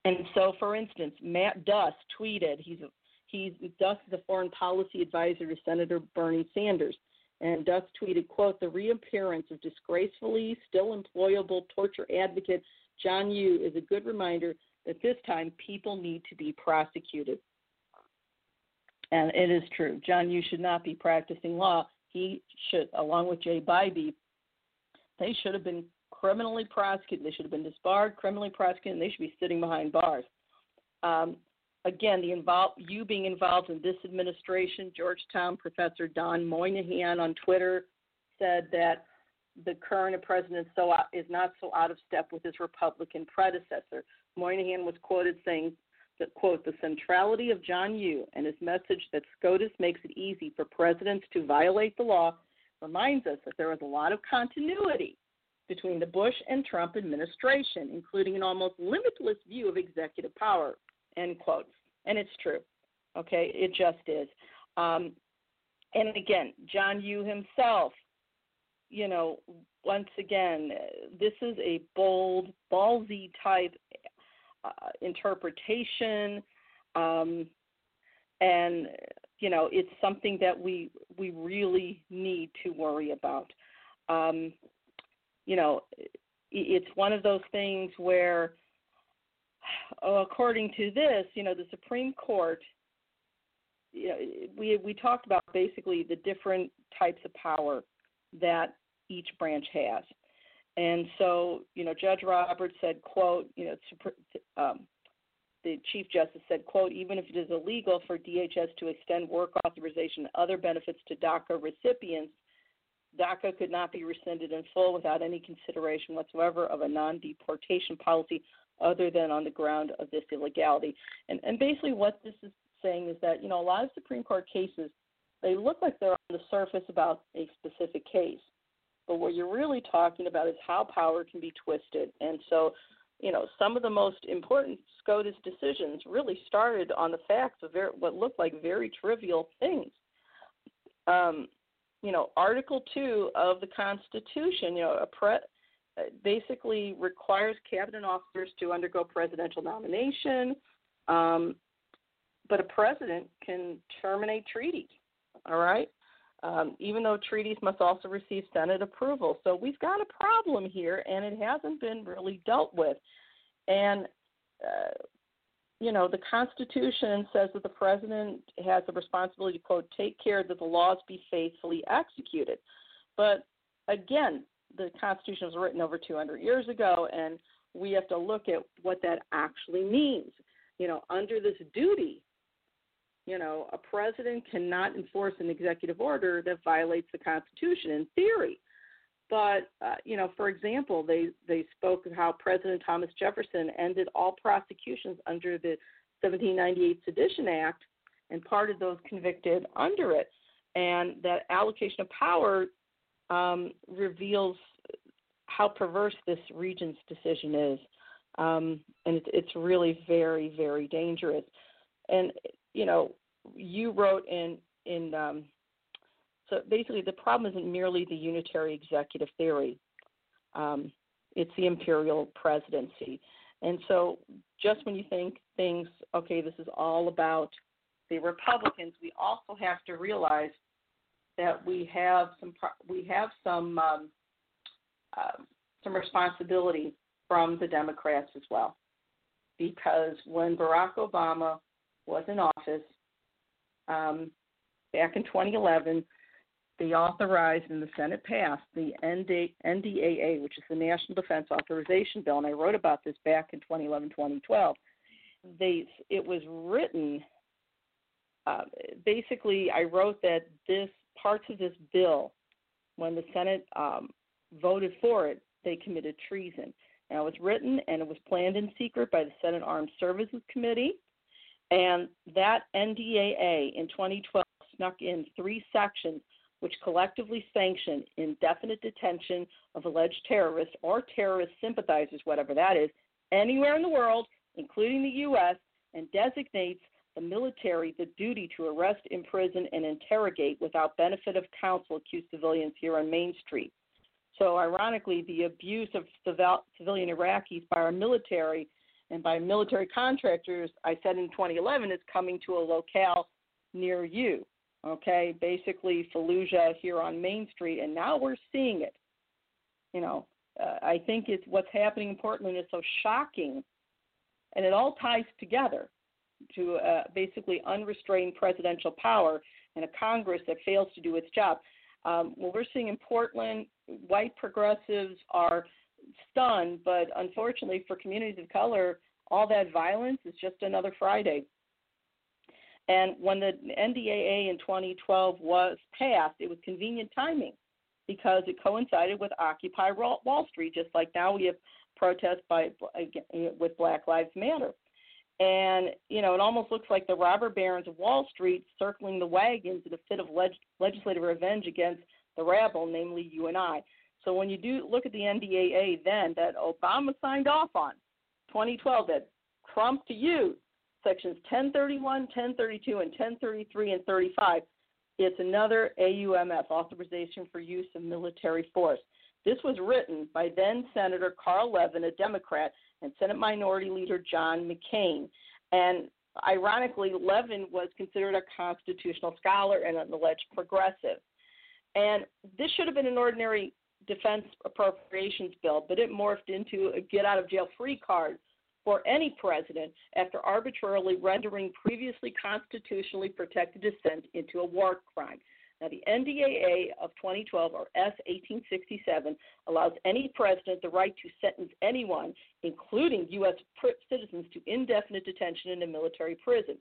S8: and so, for instance, Matt Duss tweeted, he's, he's is a foreign policy advisor to Senator Bernie Sanders. And Duss tweeted, quote, the reappearance of disgracefully still employable torture advocate John Yoo is a good reminder that this time people need to be prosecuted. And it is true. John Yoo should not be practicing law. He should, along with Jay Bybee, they should have been criminally prosecuted. They should have been disbarred, criminally prosecuted, and they should be sitting behind bars. Um, again, the involve, Yoo being involved in this administration, Georgetown professor Don Moynihan on Twitter said that the current president so is not so out of step with his Republican predecessor. Moynihan was quoted saying that, quote, the centrality of John Yoo and his message that SCOTUS makes it easy for presidents to violate the law reminds us that there was a lot of continuity between the Bush and Trump administration, including an almost limitless view of executive power, end quote. And it's true. Okay, it just is. Um, and again, John Yoo himself, you know, once again, this is a bold, ballsy type uh, interpretation, um, and you know, it's something that we we really need to worry about. Um, you know, it's one of those things where, according to this, you know, the Supreme Court. You know, we we talked about basically the different types of power that each branch has. And so, you know, Judge Roberts said, quote, you know, um, the Chief Justice said, quote, even if it is illegal for DHS to extend work authorization and other benefits to DACA recipients, DACA could not be rescinded in full without any consideration whatsoever of a non-deportation policy other than on the ground of this illegality. And, and basically what this is saying is that, you know, a lot of Supreme Court cases, they look like they're on the surface about a specific case. But what you're really talking about is how power can be twisted. And so, you know, some of the most important SCOTUS decisions really started on the facts of very, what looked like very trivial things. Um, you know, Article 2 of the Constitution, you know, pre- basically requires cabinet officers to undergo presidential nomination, um, but a president can terminate treaties. All right, um, even though treaties must also receive Senate approval. So we've got a problem here, and it hasn't been really dealt with. And, uh, you know, the Constitution says that the president has the responsibility to, quote, take care that the laws be faithfully executed. But again, the Constitution was written over 200 years ago, and we have to look at what that actually means. You know, under this duty, you know, a president cannot enforce an executive order that violates the Constitution in theory. But uh, you know, for example, they they spoke of how President Thomas Jefferson ended all prosecutions under the 1798 Sedition Act and pardoned those convicted under it, and that allocation of power um, reveals how perverse this regent's decision is, um, and it's, it's really very very dangerous. And you know, you wrote in in um, so basically the problem isn't merely the unitary executive theory. Um, it's the imperial presidency. And so just when you think things, okay, this is all about the Republicans, we also have to realize that we have some we have some um, uh, some responsibility from the Democrats as well, because when Barack Obama was in office um, back in 2011, they authorized and the Senate passed the NDAA, which is the National Defense Authorization Bill, and I wrote about this back in 2011, 2012. They, it was written. Uh, basically, I wrote that this parts of this bill, when the Senate um, voted for it, they committed treason. Now, it was written and it was planned in secret by the Senate Armed Services Committee. And that NDAA in 2012 snuck in three sections which collectively sanction indefinite detention of alleged terrorists or terrorist sympathizers, whatever that is, anywhere in the world, including the U.S., and designates the military the duty to arrest, imprison, and interrogate without benefit of counsel accused civilians here on Main Street. So, ironically, the abuse of civilian Iraqis by our military and by military contractors, I said in 2011, is coming to a locale near you. Okay, basically Fallujah here on Main Street, and now we're seeing it. You know, uh, I think it's what's happening in Portland is so shocking, and it all ties together to uh, basically unrestrained presidential power and a Congress that fails to do its job. Um, what we're seeing in Portland, white progressives are stunned, but unfortunately for communities of color, all that violence is just another Friday. And when the NDAA in 2012 was passed, it was convenient timing because it coincided with Occupy Wall Street, just like now we have protests by with Black Lives Matter. And you know, it almost looks like the robber barons of Wall Street circling the wagons in a fit of leg- legislative revenge against the rabble, namely you and I. So when you do look at the NDAA, then that Obama signed off on, 2012, that Trump to use sections 1031, 1032, and 1033 and 35. It's another AUMF, Authorization for Use of Military Force. This was written by then Senator Carl Levin, a Democrat, and Senate Minority Leader John McCain. And ironically, Levin was considered a constitutional scholar and an alleged progressive. And this should have been an ordinary defense appropriations bill, but it morphed into a get out of jail free card for any president after arbitrarily rendering previously constitutionally protected dissent into a war crime. Now, the NDAA of 2012, or S 1867, allows any president the right to sentence anyone, including U.S. citizens, to indefinite detention in a military prison.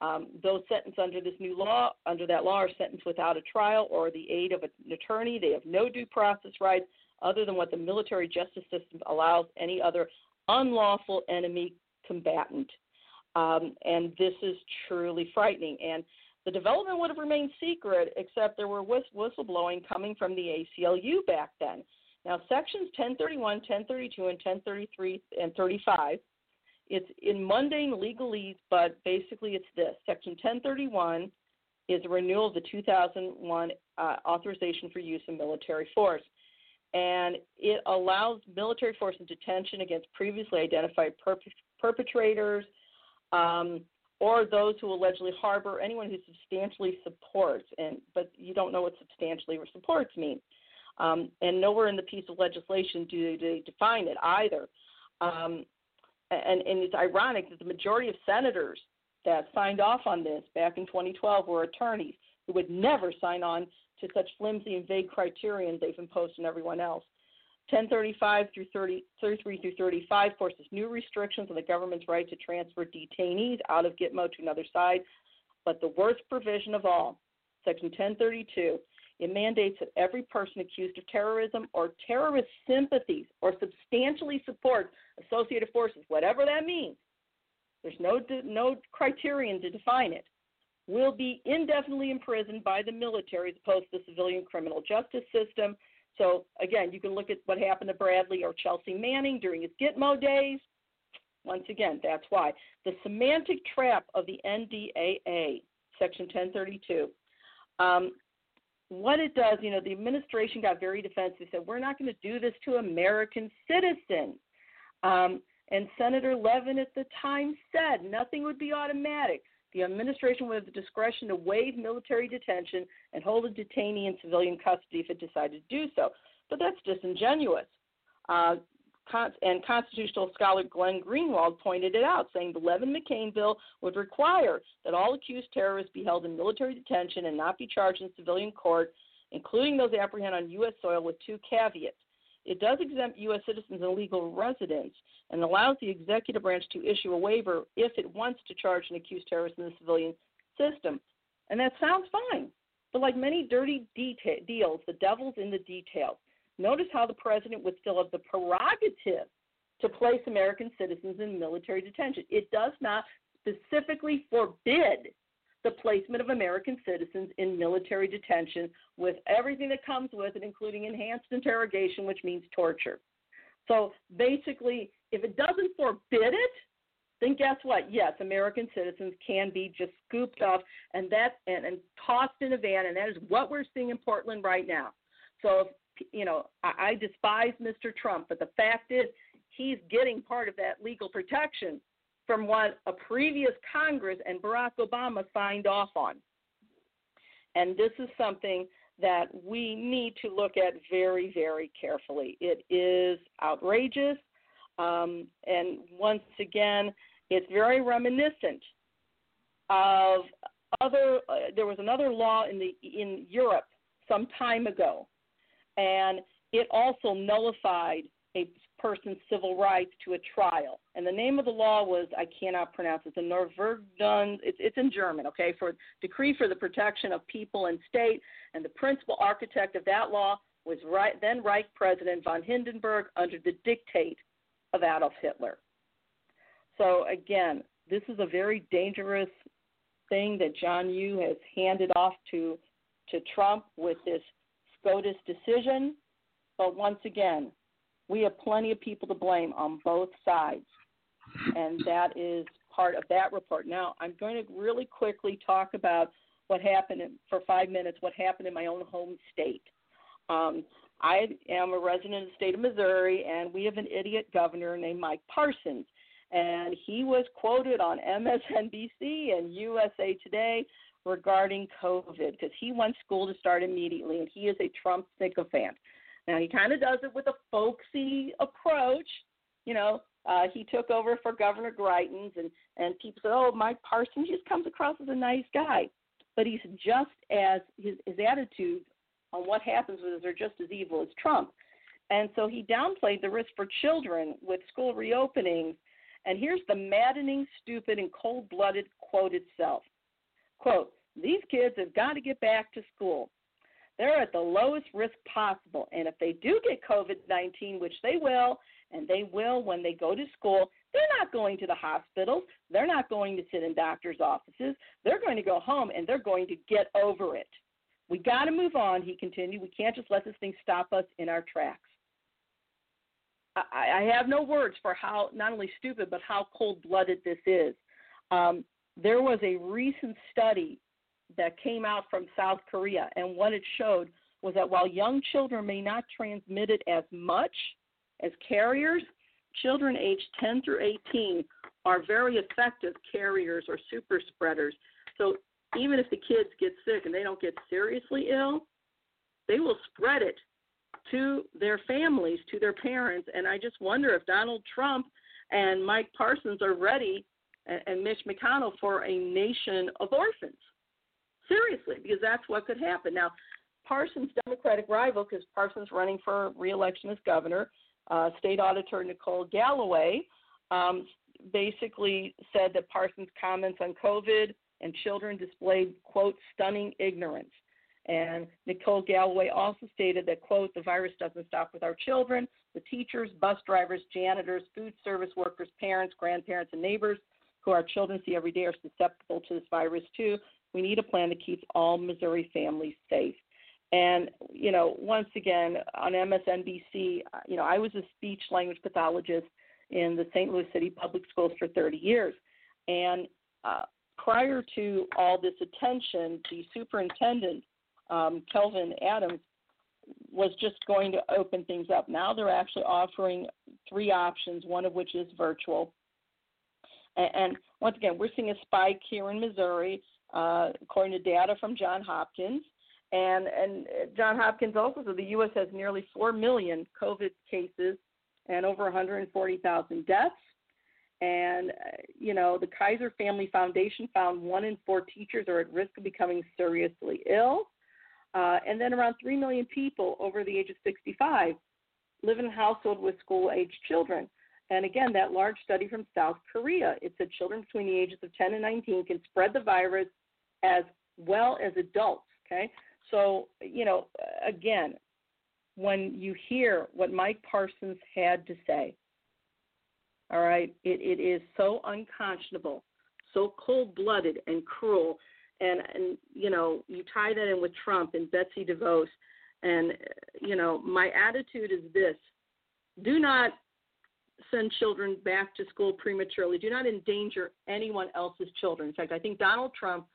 S8: Um, those sentenced under this new law, under that law, are sentenced without a trial or the aid of an attorney. They have no due process rights other than what the military justice system allows any other unlawful enemy combatant. Um, and this is truly frightening. And the development would have remained secret, except there were whistleblowing coming from the ACLU back then. Now, sections 1031, 1032, and 1033 and 35, it's in mundane legalese, but basically it's this. Section 1031 is a renewal of the 2001 uh, authorization for use of military force and it allows military force and detention against previously identified perpetrators um, or those who allegedly harbor anyone who substantially supports. And but you don't know what substantially supports means. Um, and nowhere in the piece of legislation do they define it either. Um, and, and it's ironic that the majority of senators that signed off on this back in 2012 were attorneys who would never sign on to such flimsy and vague criterion they've imposed on everyone else. 1035 through 30, 33 through 35 forces new restrictions on the government's right to transfer detainees out of Gitmo to another side. But the worst provision of all, Section 1032, it mandates that every person accused of terrorism or terrorist sympathies or substantially supports associated forces, whatever that means, there's no, no criterion to define it, will be indefinitely imprisoned by the military as opposed to the civilian criminal justice system. So, again, you can look at what happened to Bradley or Chelsea Manning during his Gitmo days. Once again, that's why. The semantic trap of the NDAA, Section 1032. Um, what it does, you know, the administration got very defensive, said, we're not going to do this to American citizens. Um, and Senator Levin at the time said nothing would be automatic. The administration would have the discretion to waive military detention and hold a detainee in civilian custody if it decided to do so. But that's disingenuous. Uh, and constitutional scholar Glenn Greenwald pointed it out, saying the Levin McCain bill would require that all accused terrorists be held in military detention and not be charged in civilian court, including those apprehended on U.S. soil, with two caveats. It does exempt U.S. citizens and legal residents and allows the executive branch to issue a waiver if it wants to charge an accused terrorist in the civilian system. And that sounds fine. But like many dirty deta- deals, the devil's in the details. Notice how the president would still have the prerogative to place American citizens in military detention. It does not specifically forbid the placement of American citizens in military detention with everything that comes with it, including enhanced interrogation, which means torture. So basically, if it doesn't forbid it, then guess what? Yes, American citizens can be just scooped up and that and, and tossed in a van, and that is what we're seeing in Portland right now. So, you know, I, I despise Mr. Trump, but the fact is, he's getting part of that legal protection from what a previous Congress and Barack Obama signed off on. And this is something that we need to look at very, very carefully. It is outrageous. Um, and once again, it's very reminiscent of other. Uh, there was another law in the in Europe some time ago, and it also nullified a person's civil rights to a trial. And the name of the law was I cannot pronounce it. The Norverdun. It's, it's in German. Okay, for decree for the protection of people and state. And the principal architect of that law was right, then Reich President von Hindenburg under the dictate of Adolf Hitler. So again, this is a very dangerous thing that John Yoo has handed off to to Trump with this SCOTUS decision. But once again, we have plenty of people to blame on both sides, and that is part of that report. Now, I'm going to really quickly talk about what happened in, for five minutes. What happened in my own home state? Um, I am a resident of the state of Missouri, and we have an idiot governor named Mike Parsons and he was quoted on MSNBC and USA Today regarding COVID because he wants school to start immediately, and he is a Trump sycophant. Now he kind of does it with a folksy approach, you know. Uh, he took over for Governor Greitens, and and people said, "Oh, Mike Parsons just comes across as a nice guy," but he's just as his his attitude on what happens with us are just as evil as Trump. And so he downplayed the risk for children with school reopenings and here's the maddening, stupid, and cold blooded quote itself quote, These kids have got to get back to school. They're at the lowest risk possible. And if they do get COVID 19, which they will, and they will when they go to school, they're not going to the hospitals. They're not going to sit in doctors' offices. They're going to go home and they're going to get over it. We got to move on, he continued. We can't just let this thing stop us in our tracks. I, I have no words for how not only stupid but how cold blooded this is. Um, there was a recent study that came out from South Korea, and what it showed was that while young children may not transmit it as much as carriers, children aged 10 through 18 are very effective carriers or super spreaders. So even if the kids get sick and they don't get seriously ill, they will spread it to their families, to their parents. And I just wonder if Donald Trump and Mike Parsons are ready, and, and Mitch McConnell, for a nation of orphans. Seriously, because that's what could happen. Now, Parsons' Democratic rival, because Parsons running for reelection as governor, uh, State Auditor Nicole Galloway, um, basically said that Parsons' comments on COVID and children displayed, quote, stunning ignorance. And Nicole Galloway also stated that, quote, the virus doesn't stop with our children. The teachers, bus drivers, janitors, food service workers, parents, grandparents, and neighbors who our children see every day are susceptible to this virus too. We need a plan that keeps all Missouri families safe. And, you know, once again, on MSNBC, you know, I was a speech language pathologist in the St. Louis City Public Schools for 30 years. And uh, prior to all this attention, the superintendent um, Kelvin Adams was just going to open things up. Now they're actually offering three options, one of which is virtual. And, once again, we're seeing a spike here in Missouri, uh, according to data from John Hopkins. And, and John Hopkins also said the U.S. has nearly 4 million COVID cases and over 140,000 deaths. And, uh, you know, the Kaiser Family Foundation found one in four teachers are at risk of becoming seriously ill. Uh, and then around 3 million people over the age of 65 live in a household with school aged children. And again, that large study from South Korea, it said children between the ages of 10 and 19 can spread the virus as well as adults. Okay. So, you know, again, when you hear what Mike Parsons had to say, all right, it, it is so unconscionable, so cold blooded and cruel and and you know you tie that in with Trump and Betsy DeVos, and you know my attitude is this: do not send children back to school prematurely. Do not endanger anyone else's children. In fact, I think Donald Trump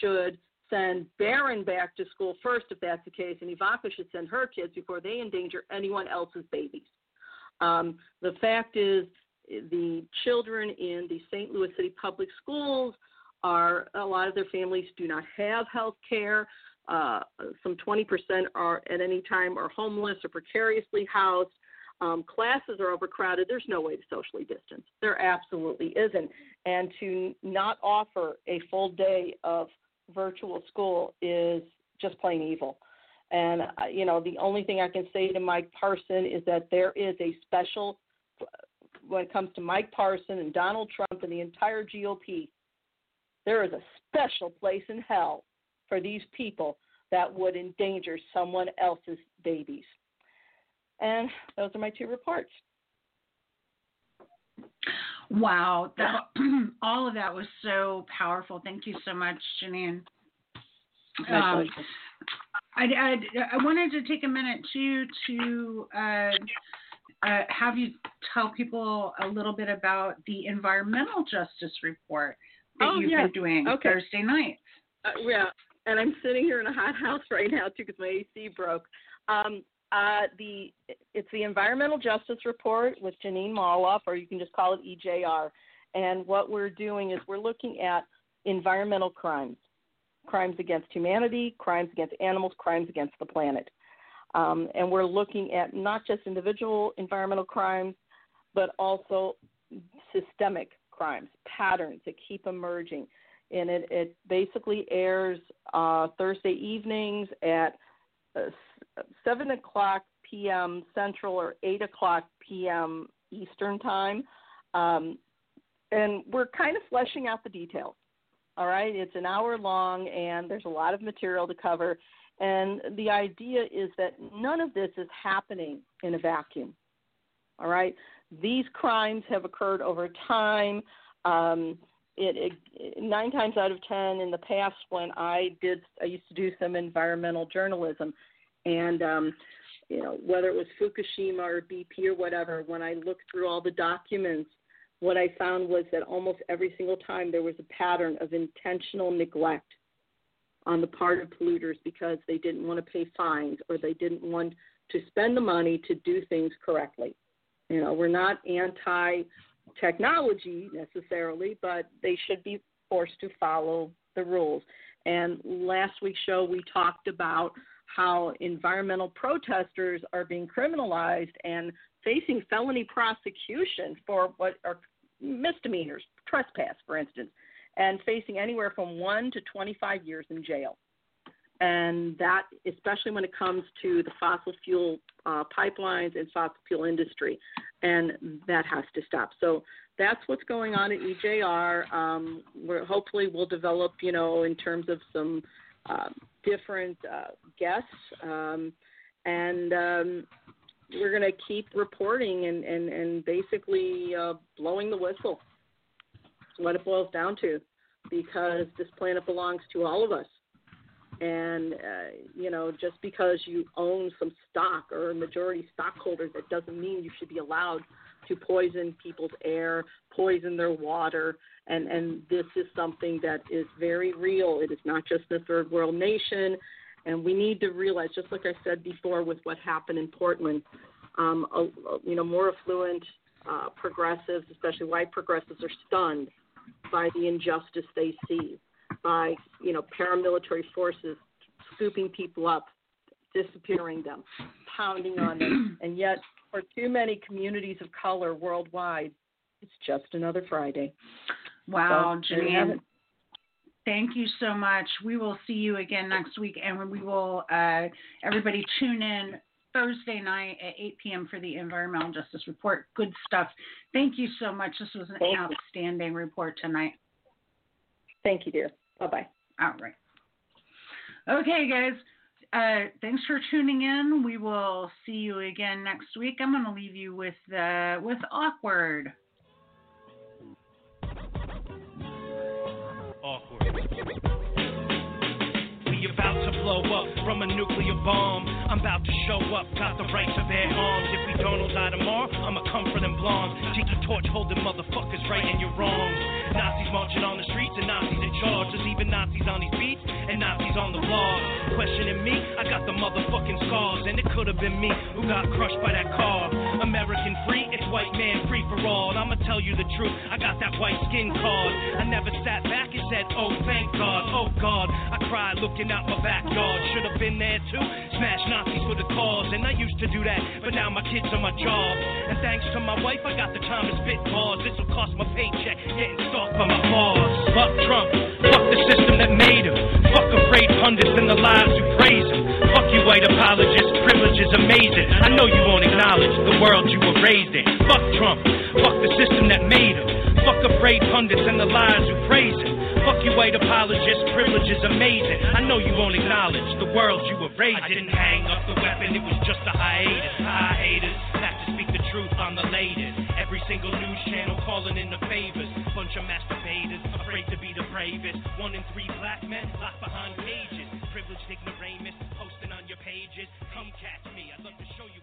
S8: should send Barron back to school first, if that's the case, and Ivanka should send her kids before they endanger anyone else's babies. Um, the fact is, the children in the St. Louis City public schools are a lot of their families do not have health care. Uh, some 20% are at any time are homeless or precariously housed. Um, classes are overcrowded. There's no way to socially distance. There absolutely isn't. And to not offer a full day of virtual school is just plain evil. And, uh, you know, the only thing I can say to Mike Parson is that there is a special, when it comes to Mike Parson and Donald Trump and the entire GOP, there is a special place in hell for these people that would endanger someone else's babies. And those are my two reports.
S1: Wow, that, all of that was so powerful. Thank you so much, Jeanine. Um, I, I, I, wanted to take a minute too to uh, uh, have you tell people a little bit about the environmental justice report that
S8: oh,
S1: you've
S8: yes.
S1: been doing
S8: okay.
S1: Thursday night.
S8: Uh, yeah, and I'm sitting here in a hot house right now too because my AC broke. Um, uh, the it's the Environmental Justice Report with Jeanine Molloff, or you can just call it EJR. And what we're doing is we're looking at environmental crimes, crimes against humanity, crimes against animals, crimes against the planet. Um, and we're looking at not just individual environmental crimes, but also systemic crimes, patterns that keep emerging. And it, it basically airs uh, Thursday evenings at uh, 7 o'clock p.m. Central or 8 o'clock p.m. Eastern Time. Um, and we're kind of fleshing out the details. All right, it's an hour long and there's a lot of material to cover. And the idea is that none of this is happening in a vacuum. All right, these crimes have occurred over time. Um, it, it, nine times out of ten in the past when I did I used to do some environmental journalism and um you know whether it was Fukushima or BP or whatever when I looked through all the documents what I found was that almost every single time there was a pattern of intentional neglect on the part of polluters because they didn't want to pay fines or they didn't want to spend the money to do things correctly. You know, we're not anti technology necessarily, but they should be forced to follow the rules. And last week's show, we talked about how environmental protesters are being criminalized and facing felony prosecution for what are misdemeanors, trespass, for instance, and facing anywhere from one to 25 years in jail. And that, especially when it comes to the fossil fuel uh, pipelines and fossil fuel industry, and that has to stop. So that's what's going on at EJR. Um, we're hopefully we'll develop, you know, in terms of some uh, different uh, guests, um, and um, we're going to keep reporting and and and basically uh, blowing the whistle. What it boils down to, because this planet belongs to all of us. And uh, you know, just because you own some stock or a majority stockholder, that doesn't mean you should be allowed to poison people's air, poison their water, and and this is something that is very real. It is not just the third world nation, and we need to realize, just like I said before, with what happened in Portland, um, a, a, you know, more affluent uh, progressives, especially white progressives, are stunned by the injustice they see by you know paramilitary forces scooping people up, disappearing them, pounding on them, and yet for too many communities of color worldwide, it's just another Friday.
S1: Wow, so, Jeanine. Thank you so much. We will see you again next week, and we will uh, everybody tune in Thursday night at 8 p.m. for the Environmental Justice Report. Good stuff. Thank you so much. This was an Thank outstanding you. report tonight.
S8: Thank you, dear. Bye bye.
S1: All right. Okay, guys. Uh, thanks for tuning in. We will see you again next week. I'm going to leave you with uh, with awkward.
S9: Awkward. Blow up from a nuclear bomb. I'm about to show up, got the right to bear arms. If we don't die tomorrow, I'ma come for them blondes. Tiki torch holding motherfuckers right in your wrongs. Nazis marching on the streets and Nazis in charge. There's even Nazis on these beats and Nazis on the blog. Questioning me, I got the motherfucking scars. And it could have been me who got crushed by that car. American free, it's white man free for all. And I'ma tell you the truth, I got that white skin card. I never sat back and said, oh, thank God, oh God. I cried looking out my backyard. Should have been there too. Smash Nazis for the cause. And I used to do that, but now my kids are my job. And thanks to my wife, I got the time to spit bars. This'll cost my paycheck, getting stalked by my boss. Fuck Trump, fuck the system that made him. Fuck afraid pundits and the lies who praise him. Fuck you white apologists, privilege is amazing. I know you won't acknowledge the world you were raised in. Fuck Trump, fuck the system that made him. Fuck afraid pundits and the lies who praise him. Fuck you white apologists, privilege is amazing. I know you won't acknowledge the world you were raised. I didn't hang up the weapon, it was just a hiatus. Hi haters, have to speak the truth, I'm the latest. Every single news channel calling in the favors. Bunch of masturbators, afraid to be the bravest. One in three black men locked behind cages. Privileged ignoramus, posting on your pages. Come catch me, I'd love to show you